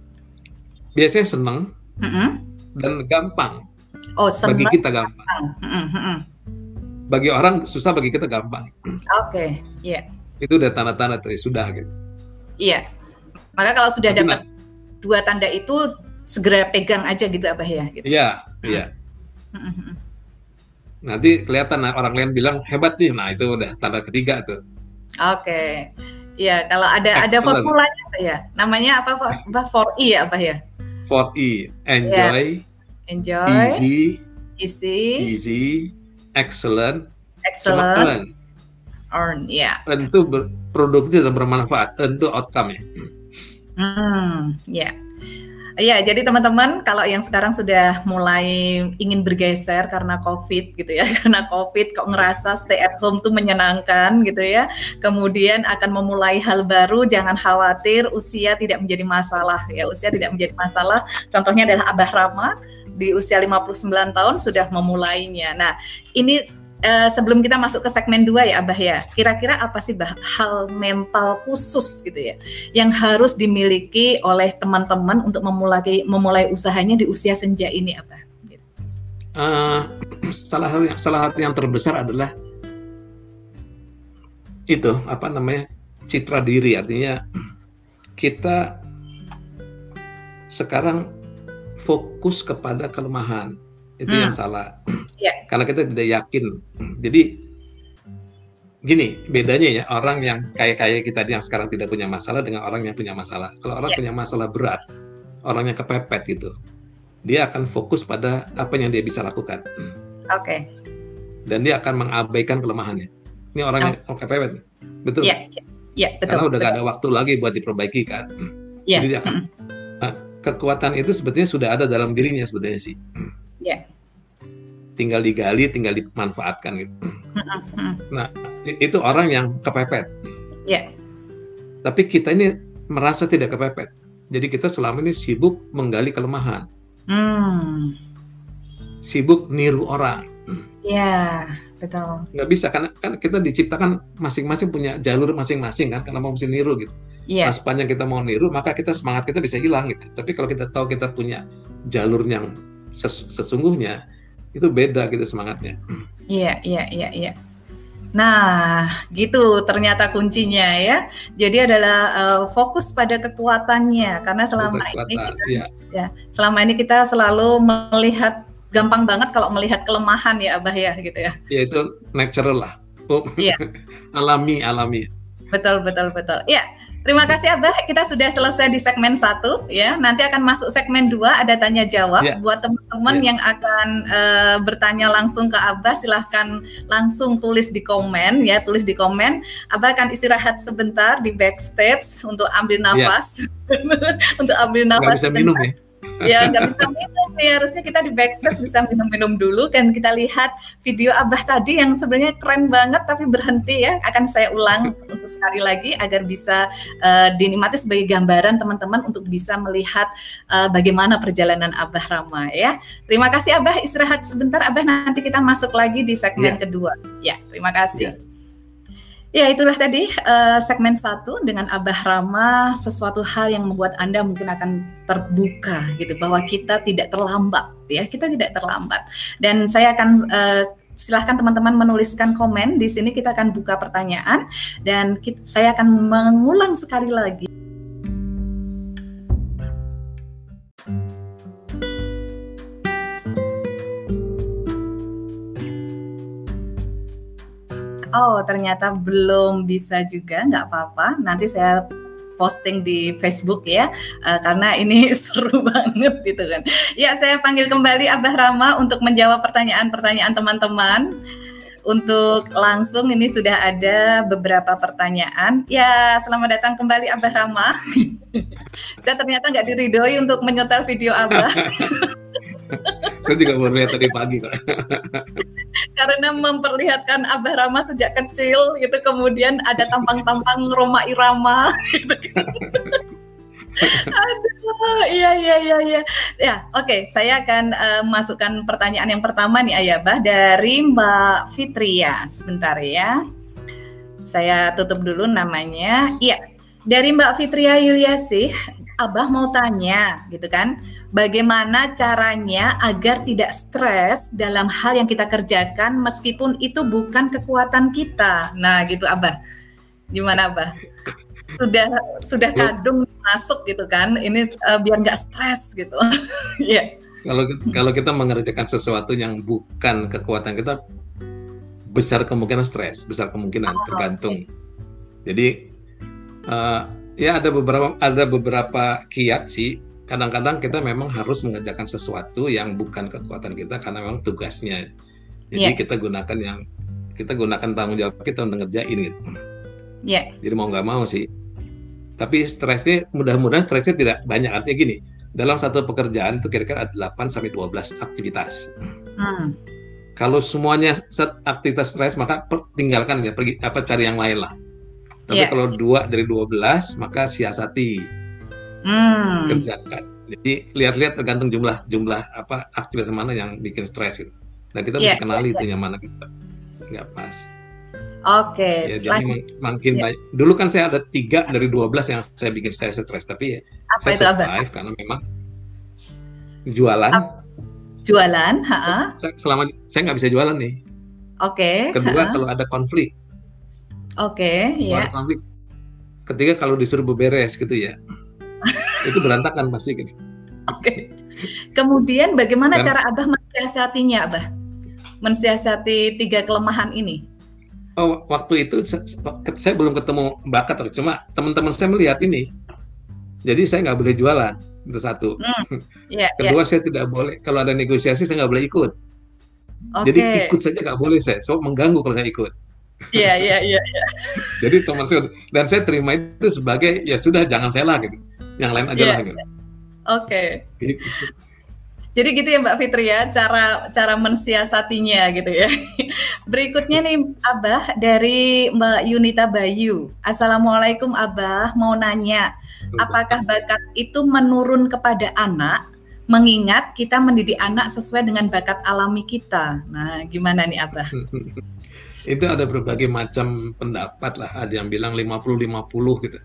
Biasanya senang mm -hmm. dan gampang. Oh, senang. Bagi kita gampang. Mm -hmm. Bagi orang susah, bagi kita gampang. Oke, okay. iya. Yeah. Itu udah tanda-tanda tadi sudah gitu. Iya. Maka kalau sudah dapat dua tanda itu segera pegang aja gitu Abah ya. Gitu. Iya, iya. Nanti kelihatan orang lain bilang hebat nih, nah itu udah tanda ketiga tuh. Oke. Okay. Iya, kalau ada Excellent. ada formulanya ya. Namanya apa Apa for E ya Abah ya? For E, enjoy, yeah. Enjoy, easy, easy, easy, excellent, excellent, earn. Earn, ya. Yeah. Tentu produktif dan bermanfaat, tentu outcome ya. Hmm, ya. Yeah. Ya, jadi teman-teman kalau yang sekarang sudah mulai ingin bergeser karena COVID gitu ya, karena COVID kok ngerasa stay at home tuh menyenangkan gitu ya. Kemudian akan memulai hal baru, jangan khawatir usia tidak menjadi masalah ya. Usia tidak menjadi masalah. Contohnya adalah Abah Rama di usia 59 tahun sudah memulainya. Nah, ini uh, sebelum kita masuk ke segmen dua ya Abah ya, kira-kira apa sih bah hal mental khusus gitu ya yang harus dimiliki oleh teman-teman untuk memulai memulai usahanya di usia senja ini Abah? Uh, salah satu salah satu yang terbesar adalah itu apa namanya citra diri artinya kita sekarang fokus kepada kelemahan itu hmm. yang salah yeah. karena kita tidak yakin jadi gini bedanya ya orang yang kayak kayak kita yang sekarang tidak punya masalah dengan orang yang punya masalah kalau orang yeah. punya masalah berat orang yang kepepet gitu dia akan fokus pada apa yang dia bisa lakukan oke okay. dan dia akan mengabaikan kelemahannya ini orang oh. yang kepepet betul yeah, yeah, yeah, betul karena udah betul. gak ada waktu lagi buat diperbaiki kan yeah. jadi dia akan mm. nah, kekuatan itu sebetulnya sudah ada dalam dirinya sebetulnya sih yeah tinggal digali, tinggal dimanfaatkan gitu. Nah, itu orang yang kepepet. Yeah. Tapi kita ini merasa tidak kepepet. Jadi kita selama ini sibuk menggali kelemahan. Hmm. Sibuk niru orang. Ya, betul. Nggak bisa karena kan kita diciptakan masing-masing punya jalur masing-masing kan karena mau mesti niru gitu. Yeah. Nah, sepanjang kita mau niru maka kita semangat kita bisa hilang gitu. Tapi kalau kita tahu kita punya jalur yang ses sesungguhnya itu beda gitu semangatnya. Iya, iya, iya, iya. Nah, gitu ternyata kuncinya ya. Jadi adalah uh, fokus pada kekuatannya karena selama Kekuatan, ini kita, ya. ya, selama ini kita selalu melihat gampang banget kalau melihat kelemahan ya Abah ya gitu ya. Ya itu natural lah. Oh, iya. alami, alami. Betul, betul, betul. Ya, Terima kasih Abah, kita sudah selesai di segmen satu ya. Nanti akan masuk segmen dua ada tanya jawab yeah. buat teman-teman yeah. yang akan uh, bertanya langsung ke Abah silahkan langsung tulis di komen ya, tulis di komen. Abah akan istirahat sebentar di backstage untuk ambil iya. nafas, yeah. untuk ambil nafas. Gak bisa minum ya ya nggak bisa minum nih. Harusnya kita di backstage bisa minum-minum dulu. Kan kita lihat video abah tadi yang sebenarnya keren banget tapi berhenti ya. Akan saya ulang untuk sekali lagi agar bisa uh, dinikmati sebagai gambaran teman-teman untuk bisa melihat uh, bagaimana perjalanan abah Rama ya. Terima kasih abah. Istirahat sebentar abah. Nanti kita masuk lagi di segmen ya. kedua. Ya terima kasih. Ya. Ya itulah tadi uh, segmen satu dengan Abah Rama sesuatu hal yang membuat Anda mungkin akan terbuka gitu bahwa kita tidak terlambat ya kita tidak terlambat. Dan saya akan uh, silahkan teman-teman menuliskan komen. Di sini kita akan buka pertanyaan dan kita, saya akan mengulang sekali lagi oh ternyata belum bisa juga, nggak apa-apa. Nanti saya posting di Facebook ya, uh, karena ini seru banget gitu kan. Ya, saya panggil kembali Abah Rama untuk menjawab pertanyaan-pertanyaan teman-teman. Untuk langsung ini sudah ada beberapa pertanyaan. Ya, selamat datang kembali Abah Rama. saya ternyata nggak diridoi untuk menyetel video Abah. saya juga baru lihat tadi pagi kok. Karena memperlihatkan Abah Rama sejak kecil gitu, kemudian ada tampang-tampang Roma Irama gitu. Aduh, iya iya iya iya. Ya, oke, okay, saya akan uh, masukkan pertanyaan yang pertama nih Ayabah dari Mbak Fitria. Sebentar ya. Saya tutup dulu namanya. Iya, dari Mbak Fitria Yuliasih, Abah mau tanya gitu kan, bagaimana caranya agar tidak stres dalam hal yang kita kerjakan meskipun itu bukan kekuatan kita. Nah, gitu Abah. Gimana Abah? sudah sudah kadung masuk gitu kan ini uh, biar nggak stres gitu ya yeah. kalau kalau kita mengerjakan sesuatu yang bukan kekuatan kita besar kemungkinan stres besar kemungkinan oh, tergantung okay. jadi uh, ya ada beberapa ada beberapa kiat sih kadang-kadang kita memang harus mengerjakan sesuatu yang bukan kekuatan kita karena memang tugasnya jadi yeah. kita gunakan yang kita gunakan tanggung jawab kita untuk ngerjain gitu Yeah. Jadi mau nggak mau sih. Tapi stresnya mudah-mudahan stresnya tidak banyak. Artinya gini, dalam satu pekerjaan itu kira-kira ada 8 sampai 12 aktivitas. Hmm. Kalau semuanya set aktivitas stres maka tinggalkan ya pergi apa cari yang lain lah. Tapi yeah. kalau dua dari 12 maka siasati. Hmm. Kerjakan. Jadi lihat-lihat tergantung jumlah jumlah apa aktivitas mana yang bikin stres gitu. Dan kita yeah. bisa kenali yeah. itu yang mana kita nggak pas. Oke. Okay. Ya, jadi makin ya. banyak. Dulu kan saya ada tiga dari dua belas yang saya bikin saya stres, tapi ya Apa saya itu, survive karena memang jualan. Ap jualan, ha? Selama saya nggak bisa jualan nih. Oke. Okay. Kedua ha? kalau ada konflik. Oke, okay, ya. Konflik. Ketiga kalau disuruh beberes gitu ya. itu berantakan pasti gitu. Oke. Okay. Kemudian bagaimana Dan, cara Abah mensiasatinya, Abah? Mensiasati tiga kelemahan ini? oh waktu itu saya belum ketemu bakat cuma teman-teman saya melihat ini jadi saya nggak boleh jualan itu satu mm, yeah, kedua yeah. saya tidak boleh kalau ada negosiasi saya nggak boleh ikut okay. jadi ikut saja nggak boleh saya so mengganggu kalau saya ikut Iya iya iya. iya. Jadi teman saya dan saya terima itu sebagai ya sudah jangan saya lah gitu, yang lain aja yeah. lah gitu. Oke. Okay. Gitu. Jadi gitu ya Mbak Fitri ya cara cara mensiasatinya gitu ya. Berikutnya nih Abah dari Mbak Yunita Bayu. Assalamualaikum Abah, mau nanya, apakah bakat itu menurun kepada anak? Mengingat kita mendidik anak sesuai dengan bakat alami kita. Nah, gimana nih Abah? itu ada berbagai macam pendapat lah. Ada yang bilang 50-50 gitu.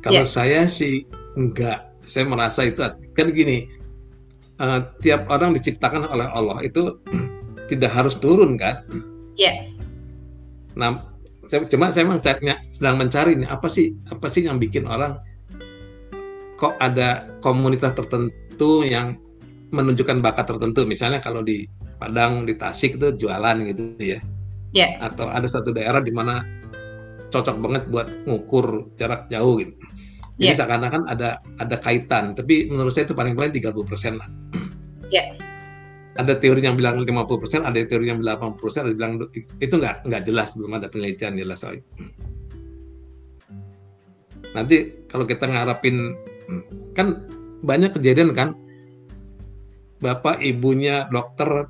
Kalau yeah. saya sih enggak. Saya merasa itu kan gini, uh, tiap orang diciptakan oleh Allah itu tidak harus turun kan? Iya. Yeah. Nah, cuma saya memang sedang mencari nih apa sih apa sih yang bikin orang kok ada komunitas tertentu yang menunjukkan bakat tertentu. Misalnya kalau di Padang, di Tasik itu jualan gitu ya. Yeah. Atau ada satu daerah di mana cocok banget buat ngukur jarak jauh gitu. Jadi yeah. seakan-akan ada ada kaitan, tapi menurut saya itu paling paling 30 persen lah. Yeah. Ada teori yang bilang 50 persen, ada teori yang bilang 80 persen, ada yang bilang itu nggak nggak jelas, belum ada penelitian jelas soal itu. Nanti kalau kita ngarapin, kan banyak kejadian kan, bapak ibunya dokter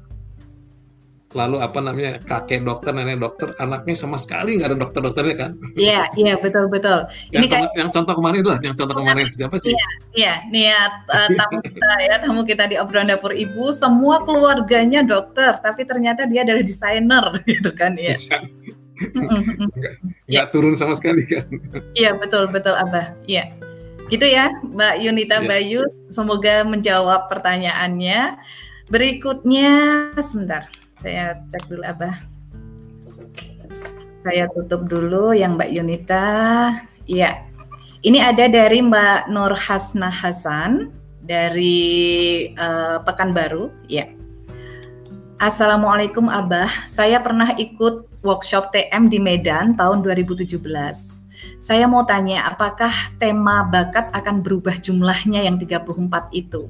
lalu apa namanya kakek dokter nenek dokter anaknya sama sekali nggak ada dokter dokternya kan? Iya iya betul betul. Ini yang, kan yang contoh kemarin itu yang contoh kemarin. Siapa sih? iya iya. Niat uh, tamu kita ya tamu kita di obrolan dapur ibu. Semua keluarganya dokter tapi ternyata dia adalah desainer gitu kan ya. Nggak, nggak turun sama sekali kan? Iya betul betul abah. Iya. Gitu ya Mbak Yunita ya. Bayu. Semoga menjawab pertanyaannya. Berikutnya sebentar saya cek dulu Abah. Saya tutup dulu yang Mbak Yunita. Iya. Ini ada dari Mbak Nur Hasna Hasan dari uh, Pekanbaru. Ya. Assalamualaikum Abah. Saya pernah ikut workshop TM di Medan tahun 2017. Saya mau tanya apakah tema bakat akan berubah jumlahnya yang 34 itu?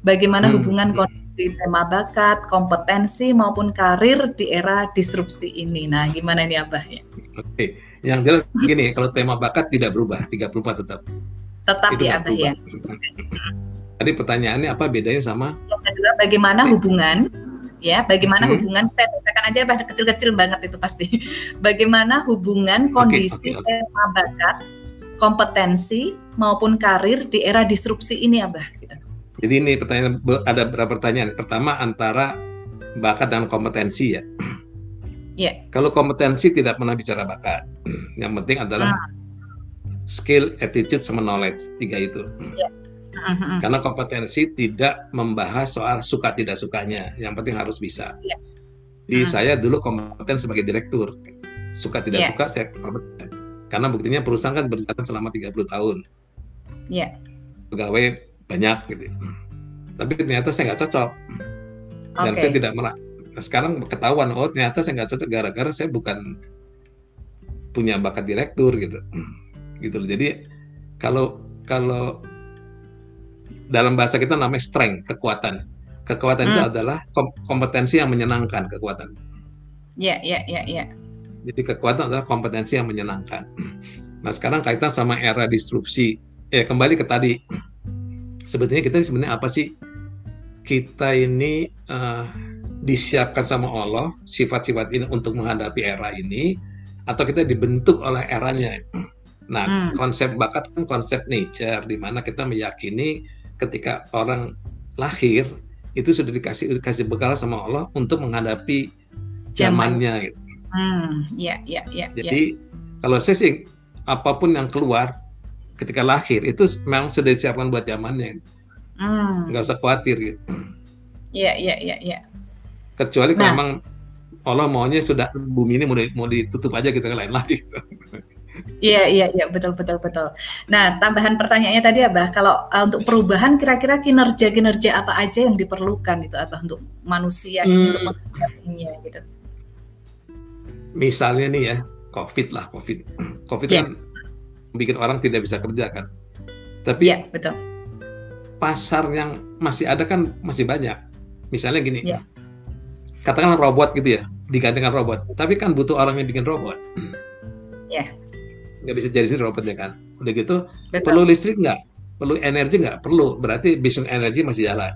Bagaimana hmm. hubungan kondisi si tema bakat, kompetensi maupun karir di era disrupsi ini. Nah, gimana ini Abah ya? Oke, yang jelas gini, kalau tema bakat tidak berubah, 34 tetap. Tetap Itu ya Abah ya. tadi pertanyaannya apa bedanya sama yang kedua bagaimana hubungan ya bagaimana hmm. hubungan saya bacakan aja pada kecil-kecil banget itu pasti bagaimana hubungan kondisi okay, okay, okay. bakat kompetensi maupun karir di era disrupsi ini abah gitu. Jadi ini pertanyaan ada beberapa pertanyaan pertama antara bakat dan kompetensi ya Yeah. Kalau kompetensi tidak pernah bicara bakat. Yang penting adalah ah. skill, attitude, sama knowledge tiga itu. Yeah. Uh-huh. Karena kompetensi tidak membahas soal suka tidak sukanya. Yang penting harus bisa. Yeah. Di uh-huh. saya dulu kompeten sebagai direktur. Suka tidak yeah. suka saya kompeten. Karena buktinya perusahaan kan berjalan selama 30 tahun. Yeah. Pegawai banyak gitu. Tapi ternyata saya nggak cocok. Dan okay. saya tidak merah sekarang ketahuan oh ternyata saya nggak cocok gara-gara saya bukan punya bakat direktur gitu gitu loh jadi kalau kalau dalam bahasa kita namanya strength kekuatan kekuatan hmm. itu adalah kompetensi yang menyenangkan kekuatan ya ya ya ya jadi kekuatan adalah kompetensi yang menyenangkan nah sekarang kaitan sama era disrupsi ya kembali ke tadi sebetulnya kita sebenarnya apa sih kita ini uh, disiapkan sama Allah sifat-sifat ini untuk menghadapi era ini atau kita dibentuk oleh eranya. Nah, hmm. konsep bakat kan konsep nature di mana kita meyakini ketika orang lahir itu sudah dikasih dikasih bekal sama Allah untuk menghadapi zamannya gitu. Hmm, ya, ya, ya. Jadi kalau saya sih apa pun yang keluar ketika lahir itu memang sudah disiapkan buat zamannya. Hmm. Nggak usah khawatir gitu. Iya, iya, iya, iya kecuali kalau nah. memang Allah maunya sudah bumi ini mau, mau ditutup aja gitu lain lagi gitu. Iya iya iya betul betul betul. Nah tambahan pertanyaannya tadi abah kalau uh, untuk perubahan kira-kira kinerja kinerja apa aja yang diperlukan itu abah untuk manusia hmm. untuk gitu. Misalnya nih ya COVID lah COVID. COVID yeah. kan bikin orang tidak bisa kerja kan. Tapi yeah, betul. pasar yang masih ada kan masih banyak. Misalnya gini. Yeah katakanlah robot gitu ya digantikan robot tapi kan butuh orang yang bikin robot ya yeah. nggak bisa jadi sendiri robotnya kan udah gitu Betul. perlu listrik nggak perlu energi nggak perlu berarti bisnis energi masih jalan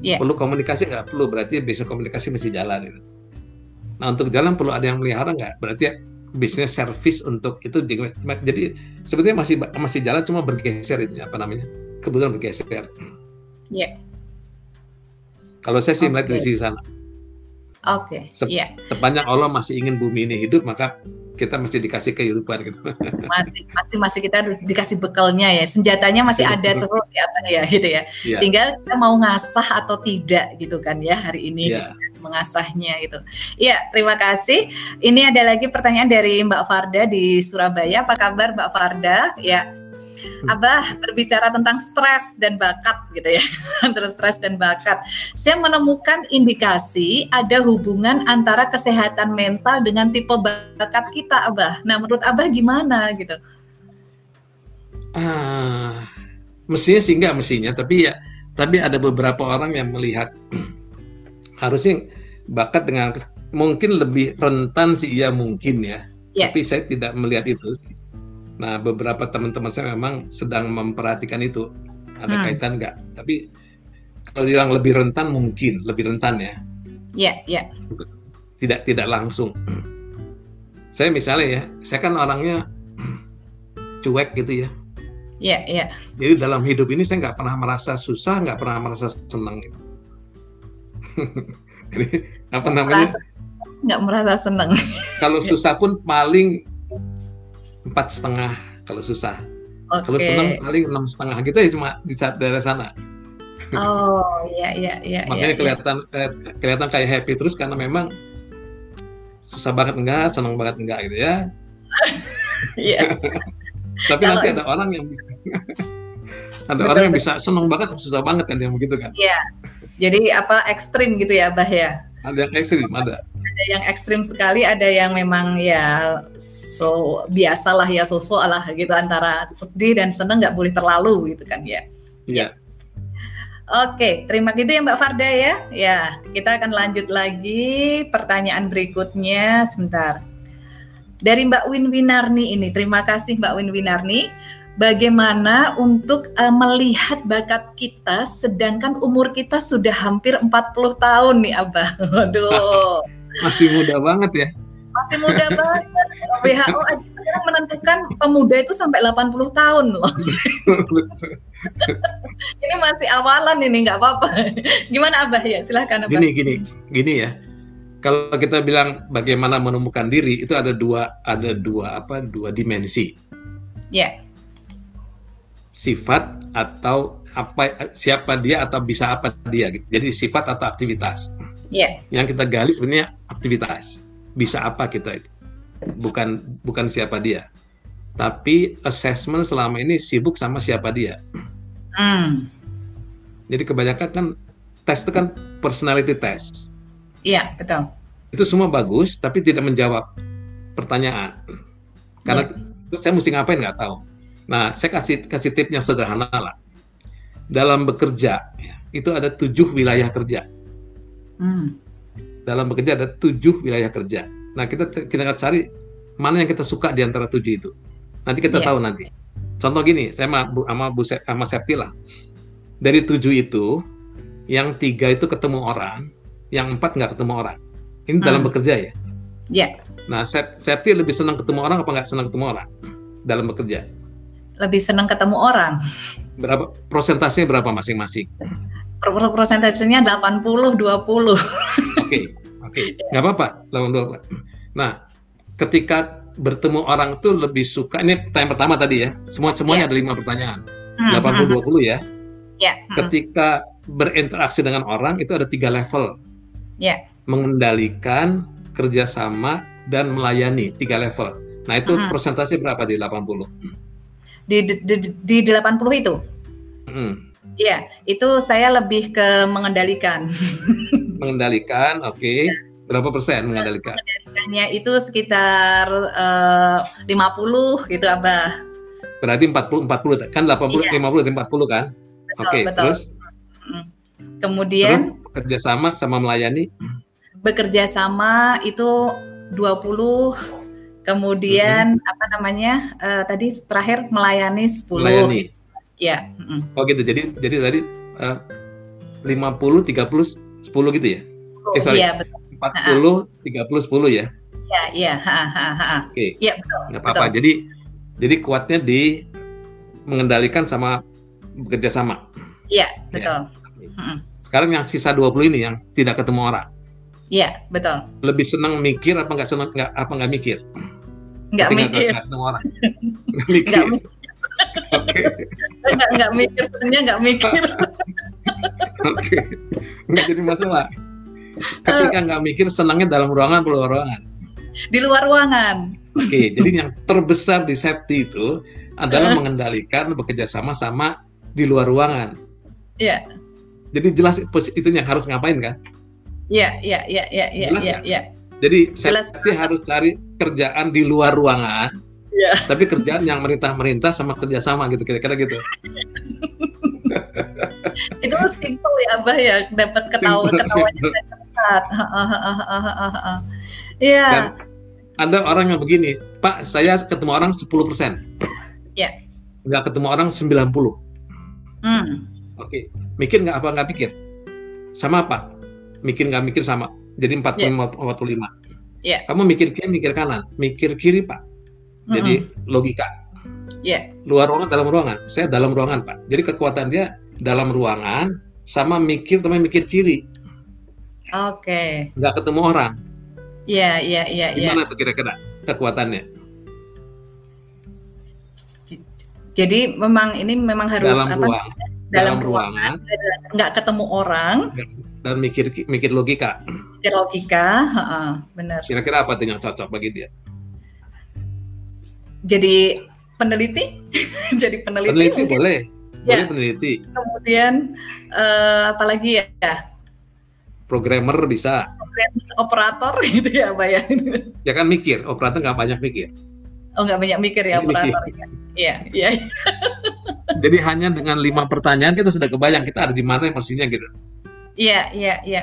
yeah. perlu komunikasi nggak perlu berarti bisnis komunikasi masih jalan gitu. nah untuk jalan perlu ada yang melihara nggak berarti bisnis service untuk itu jadi sebetulnya masih masih jalan cuma bergeser itu apa namanya kebetulan bergeser ya yeah. kalau saya sih okay. melihat dari sisi sana Oke. Okay, iya. Sepanjang Allah masih ingin bumi ini hidup, maka kita mesti dikasih kehidupan gitu. Masih masih masih kita dikasih bekalnya ya, senjatanya masih ada terus ya apa ya gitu ya. Yeah. Tinggal kita mau ngasah atau tidak gitu kan ya hari ini. Yeah. mengasahnya gitu. Iya, terima kasih. Ini ada lagi pertanyaan dari Mbak Farda di Surabaya. Apa kabar Mbak Farda? Ya, Abah berbicara tentang stres dan bakat gitu ya. Terus stres dan bakat. Saya menemukan indikasi ada hubungan antara kesehatan mental dengan tipe bakat kita, Abah. Nah, menurut Abah gimana gitu? Ah, mestinya sih enggak mestinya, tapi ya tapi ada beberapa orang yang melihat harusnya bakat dengan mungkin lebih rentan sih ya mungkin ya. Yeah. Tapi saya tidak melihat itu. Nah, beberapa teman-teman saya memang sedang memperhatikan itu. Ada hmm. kaitan nggak? Tapi kalau bilang lebih rentan mungkin, lebih rentan ya. Iya, yeah, iya. Yeah. Tidak tidak langsung. Saya misalnya ya, saya kan orangnya cuek gitu ya. Iya, yeah, iya. Yeah. Jadi dalam hidup ini saya nggak pernah merasa susah, nggak pernah merasa senang gitu. Jadi apa namanya? Nggak merasa senang. Kalau susah pun paling empat setengah kalau susah. Okay. Kalau senang paling enam setengah gitu ya cuma di saat daerah sana. Oh iya iya iya. Makanya iya, kelihatan iya. kelihatan kayak happy terus karena memang susah banget enggak, senang banget enggak gitu ya. Iya. Tapi nanti ada orang yang ada betul, orang yang bisa senang banget susah banget kan yang begitu kan. Iya. Jadi apa ekstrim gitu ya, Bah ya? Ada yang ekstrim, ada ada yang ekstrim sekali, ada yang memang ya so biasalah ya sosok lah gitu antara sedih dan seneng nggak boleh terlalu gitu kan ya. Iya. Yeah. Oke, terima kasih ya Mbak Farda ya. Ya, kita akan lanjut lagi pertanyaan berikutnya sebentar. Dari Mbak Win Winarni ini, terima kasih Mbak Win Winarni. Bagaimana untuk uh, melihat bakat kita sedangkan umur kita sudah hampir 40 tahun nih Abah. Waduh. Masih muda banget ya. Masih muda banget. WHO aja sekarang menentukan pemuda itu sampai 80 tahun loh. ini masih awalan ini nggak apa-apa. Gimana Abah ya? Silahkan Abah. Gini gini gini ya. Kalau kita bilang bagaimana menemukan diri itu ada dua ada dua apa dua dimensi. Ya. Yeah. Sifat atau apa siapa dia atau bisa apa dia. Jadi sifat atau aktivitas. Yeah. Yang kita gali sebenarnya aktivitas. Bisa apa kita itu. Bukan bukan siapa dia. Tapi assessment selama ini sibuk sama siapa dia. Mm. Jadi kebanyakan kan tes itu kan personality test Iya, betul. Itu semua bagus, tapi tidak menjawab pertanyaan. Karena ya. saya mesti ngapain nggak tahu. Nah, saya kasih kasih tip yang sederhana lah. Dalam bekerja, ya, itu ada tujuh wilayah kerja. Hmm. Dalam bekerja ada tujuh wilayah kerja. Nah, kita kita cari mana yang kita suka di antara tujuh itu. Nanti kita yeah. tahu nanti. Contoh gini, saya sama Bu, sama Bu sama Septi lah. Dari tujuh itu, yang tiga itu ketemu orang, yang empat nggak ketemu orang. Ini hmm. dalam bekerja ya. Iya. Yeah. Nah, Septi lebih senang ketemu orang apa nggak senang ketemu orang dalam bekerja? Lebih senang ketemu orang. Berapa prosentasenya berapa masing-masing? Prosentasenya 80 20. Oke, oke. Okay. Nggak apa-apa, 80 Nah, ketika bertemu orang tuh lebih suka ini pertanyaan pertama tadi ya. Semua semuanya yeah. ada lima pertanyaan. Hmm, 80 20 hmm. ya. Ya. Ketika berinteraksi dengan orang itu ada tiga level yeah. mengendalikan kerjasama dan melayani tiga level. Nah itu uh -huh. persentase berapa di 80? Di di, di, di 80 itu? Hmm. Iya, itu saya lebih ke mengendalikan. mengendalikan, oke. Okay. Berapa persen mengendalikan? Mengendalikannya itu sekitar eh, uh, 50 gitu, Abah. Berarti 40 40 kan 80 iya. 50 40 kan? Oke, okay, terus Kemudian Terus, kerjasama sama melayani? Bekerja sama itu 20 kemudian mm-hmm. apa namanya uh, tadi terakhir melayani 10 melayani. ya mm. oh gitu jadi jadi tadi uh, 50 30 10 gitu ya eh sorry iya, betul. 40 30 10 ya iya iya oke okay. iya betul nggak apa-apa jadi jadi kuatnya di mengendalikan sama bekerja sama iya betul ya. Sekarang yang sisa 20 ini yang tidak ketemu orang. Iya, betul. Lebih senang mikir apa nggak senang nggak apa nggak mikir? Nggak mikir. Nggak ketemu orang. Nggak mikir. Nggak mikir. Oke. Nggak nggak mikir, sebenarnya nggak mikir. Oke. Nggak jadi masalah. Ketika nggak mikir, senangnya dalam ruangan atau luar ruangan? Di luar ruangan. Oke, jadi yang terbesar di safety itu adalah mengendalikan bekerja sama sama di luar ruangan. Iya. Jadi jelas itu yang harus ngapain kan? Iya, iya, iya, iya, iya, iya, ya. Jadi jelas. saya harus cari kerjaan di luar ruangan. Iya. Tapi kerjaan yang merintah-merintah sama kerjasama gitu kira-kira gitu. itu simple ya Abah ya dapat ketawa ketawanya cepat. Iya. ada orang yang begini, Pak, saya ketemu orang 10%. Iya. Nggak ketemu orang 90. Hmm. Oke, mikir nggak apa nggak pikir? Sama apa? Mikir nggak mikir sama. Jadi 45 yeah. 45. Yeah. Kamu mikir kiri, mikir kanan, mikir kiri pak. Jadi mm -hmm. logika. Yeah. Luar ruangan, dalam ruangan. Saya dalam ruangan pak. Jadi kekuatan dia dalam ruangan sama mikir teman mikir kiri. Oke. Okay. Nggak ketemu orang. Iya iya iya. iya. Gimana tuh kira-kira kekuatannya? Jadi memang ini memang harus dalam apa? Ruang dalam, ruangan, nggak ketemu orang. Dan mikir mikir logika. Mikir logika uh, benar. Kira-kira apa tuh yang cocok bagi dia? Jadi peneliti? Jadi peneliti peneliti mungkin. boleh. Ya. boleh peneliti. Kemudian uh, apalagi ya? Programmer bisa. Operator gitu ya pak ya? Ya kan mikir operator nggak banyak mikir. Oh nggak banyak mikir ya operator ya? Iya iya jadi hanya dengan lima pertanyaan kita sudah kebayang kita ada di mana pastinya gitu. Iya, iya, iya.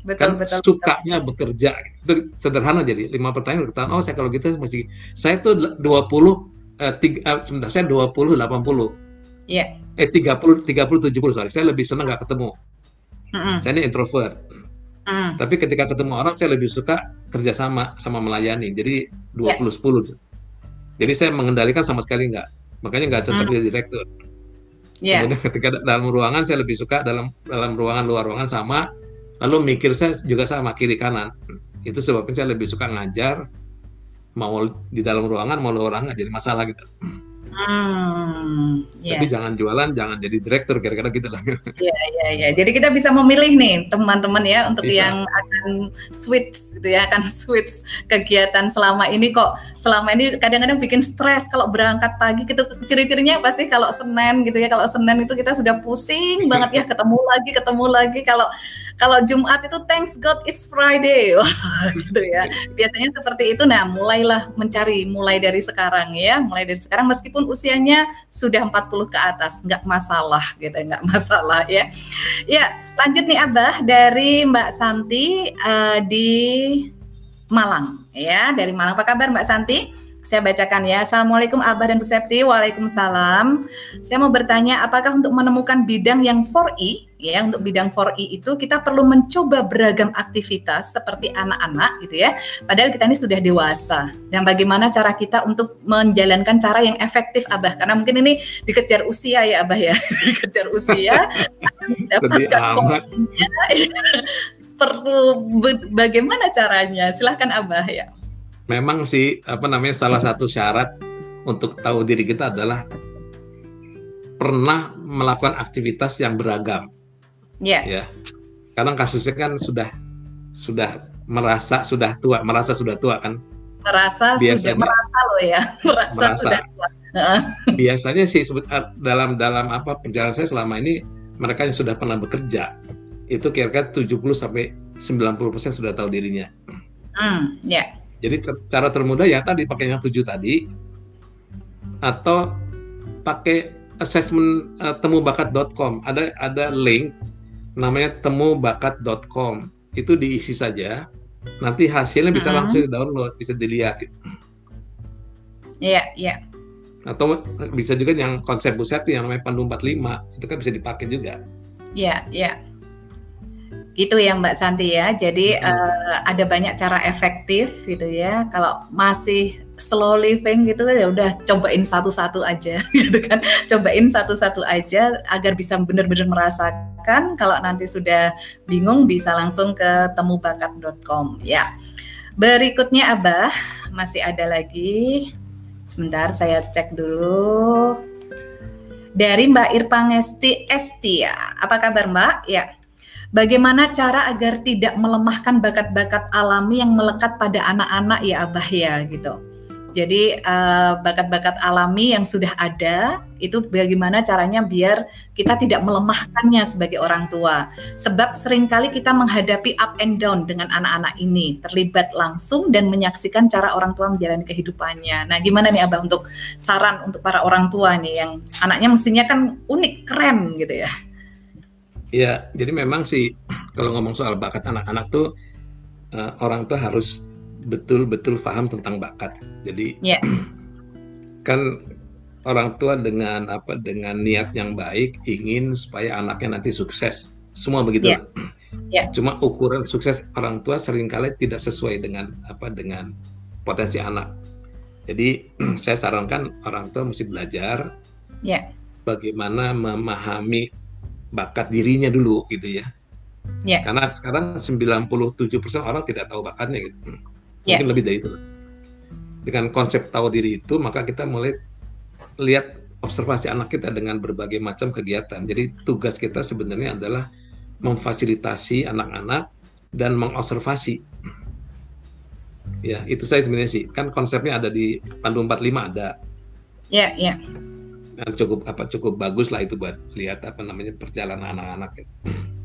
Betul, kan betul. Sukanya betul. bekerja. Itu sederhana jadi lima pertanyaan bertahan. Oh, saya kalau gitu mesti saya tuh 20 uh, uh, tiga, uh, sebentar saya 20 80. Iya. Eh 30 30 70 sorry. Saya lebih senang nggak ketemu. Mm -hmm. Saya ini introvert. Mm. Tapi ketika ketemu orang saya lebih suka kerjasama sama melayani. Jadi 20 yeah. 10. Jadi saya mengendalikan sama sekali nggak. Makanya nggak cocok mm. jadi direktur. Yeah. Kemudian ketika dalam ruangan saya lebih suka dalam dalam ruangan luar ruangan sama. Lalu mikir saya juga sama kiri kanan. Itu sebabnya saya lebih suka ngajar mau di dalam ruangan mau luar ruangan jadi masalah gitu. Hmm, yeah. Tapi jangan jualan, jangan jadi direktur kira-kira gitu lah. Iya, iya, iya. Jadi kita bisa memilih nih teman-teman ya untuk bisa. yang akan switch gitu ya, akan switch kegiatan selama ini kok selama ini kadang-kadang bikin stres kalau berangkat pagi gitu. Ciri-cirinya apa sih kalau Senin gitu ya? Kalau Senin itu kita sudah pusing banget ya ketemu lagi, ketemu lagi. Kalau kalau Jumat itu thanks God it's Friday gitu ya. Biasanya seperti itu. Nah, mulailah mencari mulai dari sekarang ya, mulai dari sekarang meskipun usianya sudah 40 ke atas, nggak masalah gitu, nggak masalah ya. Ya, lanjut nih Abah dari Mbak Santi uh, di Malang ya, dari Malang. Apa kabar Mbak Santi? Saya bacakan ya. Assalamualaikum Abah dan Bu Septi. Waalaikumsalam. Saya mau bertanya apakah untuk menemukan bidang yang 4I ya untuk bidang 4I itu kita perlu mencoba beragam aktivitas seperti anak-anak gitu ya. Padahal kita ini sudah dewasa. Dan bagaimana cara kita untuk menjalankan cara yang efektif Abah? Karena mungkin ini dikejar usia ya Abah ya. dikejar usia. perlu bagaimana caranya? Silahkan Abah ya memang sih apa namanya salah satu syarat untuk tahu diri kita adalah pernah melakukan aktivitas yang beragam. Iya. Yeah. Ya. Karena kasusnya kan sudah sudah merasa sudah tua, merasa sudah tua kan. Merasa Biasanya, sudah merasa loh ya, merasa, merasa sudah tua. Biasanya sih dalam dalam apa perjalanan saya selama ini mereka yang sudah pernah bekerja itu kira-kira 70 sampai 90% sudah tahu dirinya. Hmm, ya. Yeah jadi cara termudah ya tadi pakai yang tujuh tadi atau pakai assessment uh, temubakat.com. Ada ada link namanya temubakat.com. Itu diisi saja. Nanti hasilnya bisa uh -huh. langsung di-download, bisa dilihat. Iya, yeah, iya. Yeah. Atau bisa juga yang konsep Busetti yang namanya Pandu 45, itu kan bisa dipakai juga. Iya, yeah, iya. Gitu ya Mbak Santi ya. Jadi uh, ada banyak cara efektif gitu ya. Kalau masih slow living gitu kan ya udah cobain satu-satu aja gitu kan. Cobain satu-satu aja agar bisa benar-benar merasakan. Kalau nanti sudah bingung bisa langsung ke temubakat.com ya. Berikutnya Abah masih ada lagi. Sebentar saya cek dulu. Dari Mbak Irpangesti Estia. Apa kabar Mbak? Ya. Bagaimana cara agar tidak melemahkan bakat-bakat alami yang melekat pada anak-anak ya Abah ya gitu. Jadi uh, bakat-bakat alami yang sudah ada itu bagaimana caranya biar kita tidak melemahkannya sebagai orang tua. Sebab sering kali kita menghadapi up and down dengan anak-anak ini, terlibat langsung dan menyaksikan cara orang tua menjalani kehidupannya. Nah, gimana nih Abah untuk saran untuk para orang tua nih yang anaknya mestinya kan unik, keren gitu ya. Ya, jadi memang sih kalau ngomong soal bakat anak-anak tuh uh, orang tuh harus betul-betul paham tentang bakat. Jadi yeah. kan orang tua dengan apa dengan niat yang baik ingin supaya anaknya nanti sukses. Semua begitu. Yeah. Yeah. Cuma ukuran sukses orang tua sering kali tidak sesuai dengan apa dengan potensi anak. Jadi saya sarankan orang tua mesti belajar yeah. bagaimana memahami bakat dirinya dulu gitu ya. Yeah. Karena sekarang 97% orang tidak tahu bakatnya gitu. Ya. Mungkin yeah. lebih dari itu. Dengan konsep tahu diri itu maka kita mulai lihat observasi anak kita dengan berbagai macam kegiatan. Jadi tugas kita sebenarnya adalah memfasilitasi anak-anak dan mengobservasi. Ya, itu saya sebenarnya sih. Kan konsepnya ada di Pandu 45 ada. Ya, yeah, ya. Yeah cukup apa cukup bagus lah itu buat lihat apa namanya perjalanan anak-anak.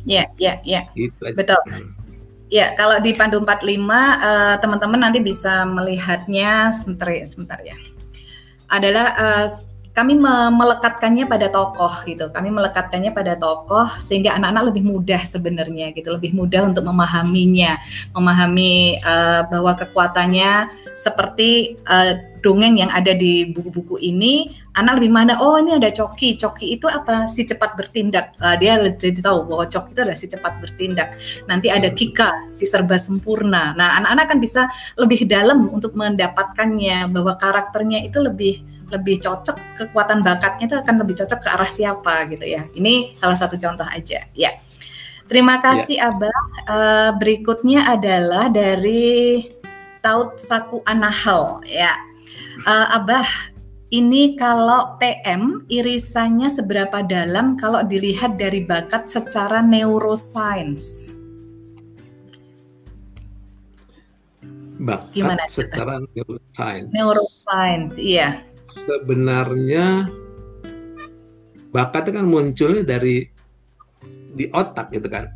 Iya, iya, iya. Gitu Betul. Ya, kalau di Pandu 45 uh, teman-teman nanti bisa melihatnya sebentar ya, sebentar ya. Adalah uh, kami melekatkannya pada tokoh gitu. Kami melekatkannya pada tokoh sehingga anak-anak lebih mudah sebenarnya gitu, lebih mudah untuk memahaminya, memahami uh, bahwa kekuatannya seperti uh, dongeng yang ada di buku-buku ini, anak lebih mana? Oh ini ada Coki. Coki itu apa? Si cepat bertindak. Uh, dia jadi tahu bahwa Coki itu adalah si cepat bertindak. Nanti ada Kika, si serba sempurna. Nah anak-anak kan bisa lebih dalam untuk mendapatkannya bahwa karakternya itu lebih lebih cocok kekuatan bakatnya itu akan lebih cocok ke arah siapa gitu ya. Ini salah satu contoh aja. Ya. Terima kasih ya. Abah. Uh, berikutnya adalah dari Taut Saku Anahal ya. Uh, Abah, ini kalau TM irisannya seberapa dalam kalau dilihat dari bakat secara neuroscience? Bakat Gimana secara neuroscience. Neuroscience, iya. Sebenarnya bakat itu kan munculnya dari di otak gitu kan.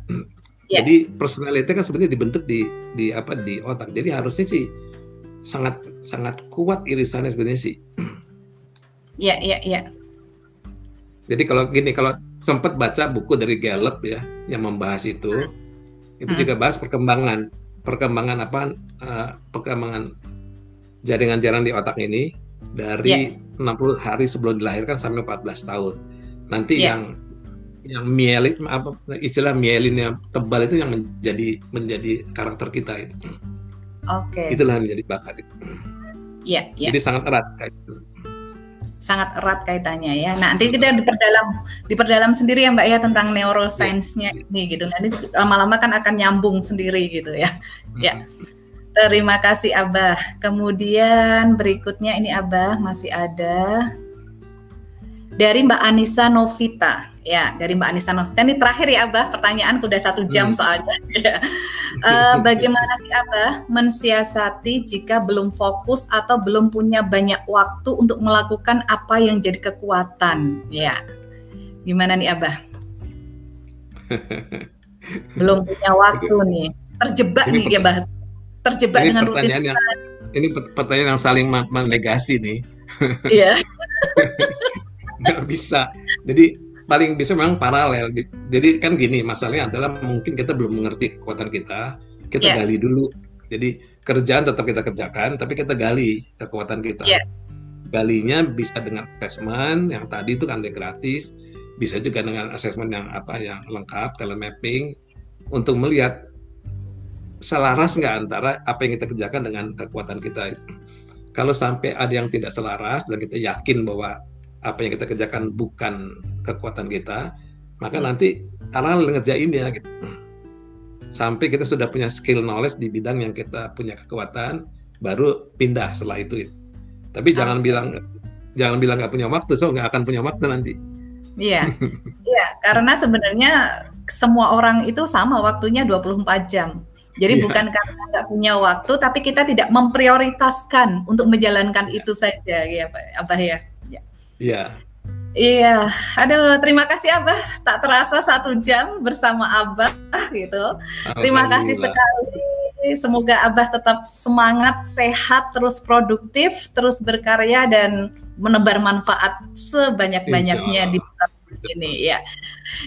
Yeah. Jadi personality kan sebenarnya dibentuk di di apa di otak. Jadi harusnya sih sangat sangat kuat irisannya sebenarnya sih. Iya, iya, iya. Jadi kalau gini, kalau sempat baca buku dari Gallup ya yang membahas itu, hmm. itu juga bahas perkembangan perkembangan apa uh, perkembangan jaringan-jaringan di otak ini dari yeah. 60 hari sebelum dilahirkan sampai 14 tahun. Nanti yeah. yang yang mielin apa istilah mielin yang tebal itu yang menjadi menjadi karakter kita itu. Oke. Okay. Itulah menjadi bakat itu. Iya, iya. Jadi sangat erat kayak itu. Sangat erat kaitannya ya. Nah, nanti kita diperdalam diperdalam sendiri ya Mbak ya tentang neuroscience-nya ya. ini gitu. Nanti lama-lama kan akan nyambung sendiri gitu ya. Hmm. Ya. Terima kasih Abah. Kemudian berikutnya ini Abah masih ada dari Mbak Anissa Novita. Ya, dari Mbak Anissa Novita. Ini terakhir ya Abah, pertanyaan udah satu jam hmm. soalnya. ya. uh, bagaimana sih Abah mensiasati jika belum fokus atau belum punya banyak waktu untuk melakukan apa yang jadi kekuatan? Ya, gimana nih Abah? belum punya waktu nih, terjebak ini nih ya Abah, terjebak dengan pertanyaan yang ini pertanyaan yang saling menegasi nih. Iya. nggak bisa jadi paling bisa memang paralel jadi kan gini masalahnya adalah mungkin kita belum mengerti kekuatan kita kita yeah. gali dulu jadi kerjaan tetap kita kerjakan tapi kita gali kekuatan kita yeah. galinya bisa dengan assessment yang tadi itu kan gratis bisa juga dengan assessment yang apa yang lengkap telemapping untuk melihat selaras nggak antara apa yang kita kerjakan dengan kekuatan kita itu. Kalau sampai ada yang tidak selaras dan kita yakin bahwa apa yang kita kerjakan bukan kekuatan kita, maka hmm. nanti paralel ngerjainnya gitu. Sampai kita sudah punya skill knowledge di bidang yang kita punya kekuatan, baru pindah setelah itu. Tapi jangan ah. bilang jangan bilang nggak punya waktu, so nggak akan punya waktu nanti. Iya, iya, karena sebenarnya semua orang itu sama waktunya 24 jam. Jadi yeah. bukan karena nggak punya waktu, tapi kita tidak memprioritaskan untuk menjalankan itu saja, ya Pak Abah ya. Iya. Iya, aduh terima kasih Abah. Tak terasa satu jam bersama Abah gitu. Terima kasih sekali. Semoga Abah tetap semangat, sehat, terus produktif, terus berkarya dan menebar manfaat sebanyak-banyaknya di ini ya.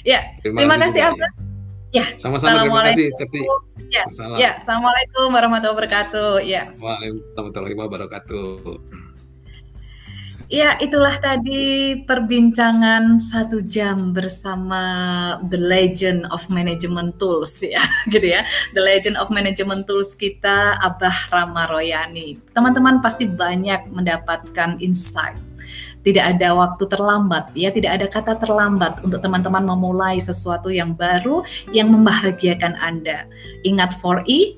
Ya, terima, terima kasih Abah. Ya, sama-sama terima kasih Ya, ya, Assalamualaikum warahmatullahi wabarakatuh. Ya. Waalaikumsalam warahmatullahi wabarakatuh. Ya, itulah tadi perbincangan satu jam bersama The Legend of Management Tools ya, gitu ya. The Legend of Management Tools kita Abah Rama Royani. Teman-teman pasti banyak mendapatkan insight. Tidak ada waktu terlambat ya, tidak ada kata terlambat untuk teman-teman memulai sesuatu yang baru yang membahagiakan Anda. Ingat 4E,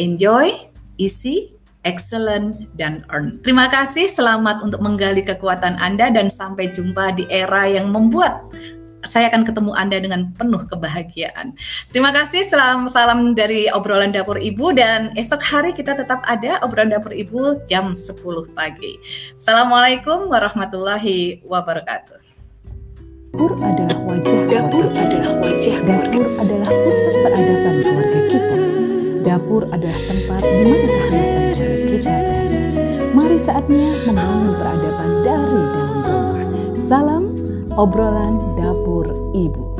enjoy, easy, excellent, dan earn. Terima kasih, selamat untuk menggali kekuatan Anda dan sampai jumpa di era yang membuat saya akan ketemu Anda dengan penuh kebahagiaan. Terima kasih, salam salam dari obrolan dapur ibu dan esok hari kita tetap ada obrolan dapur ibu jam 10 pagi. Assalamualaikum warahmatullahi wabarakatuh. Dapur adalah wajah dapur adalah wajah dapur adalah pusat peradaban keluarga kita. Dapur adalah tempat di mana kehangatan Mari saatnya membangun peradaban dari dalam rumah. Salam obrolan dapur ibu.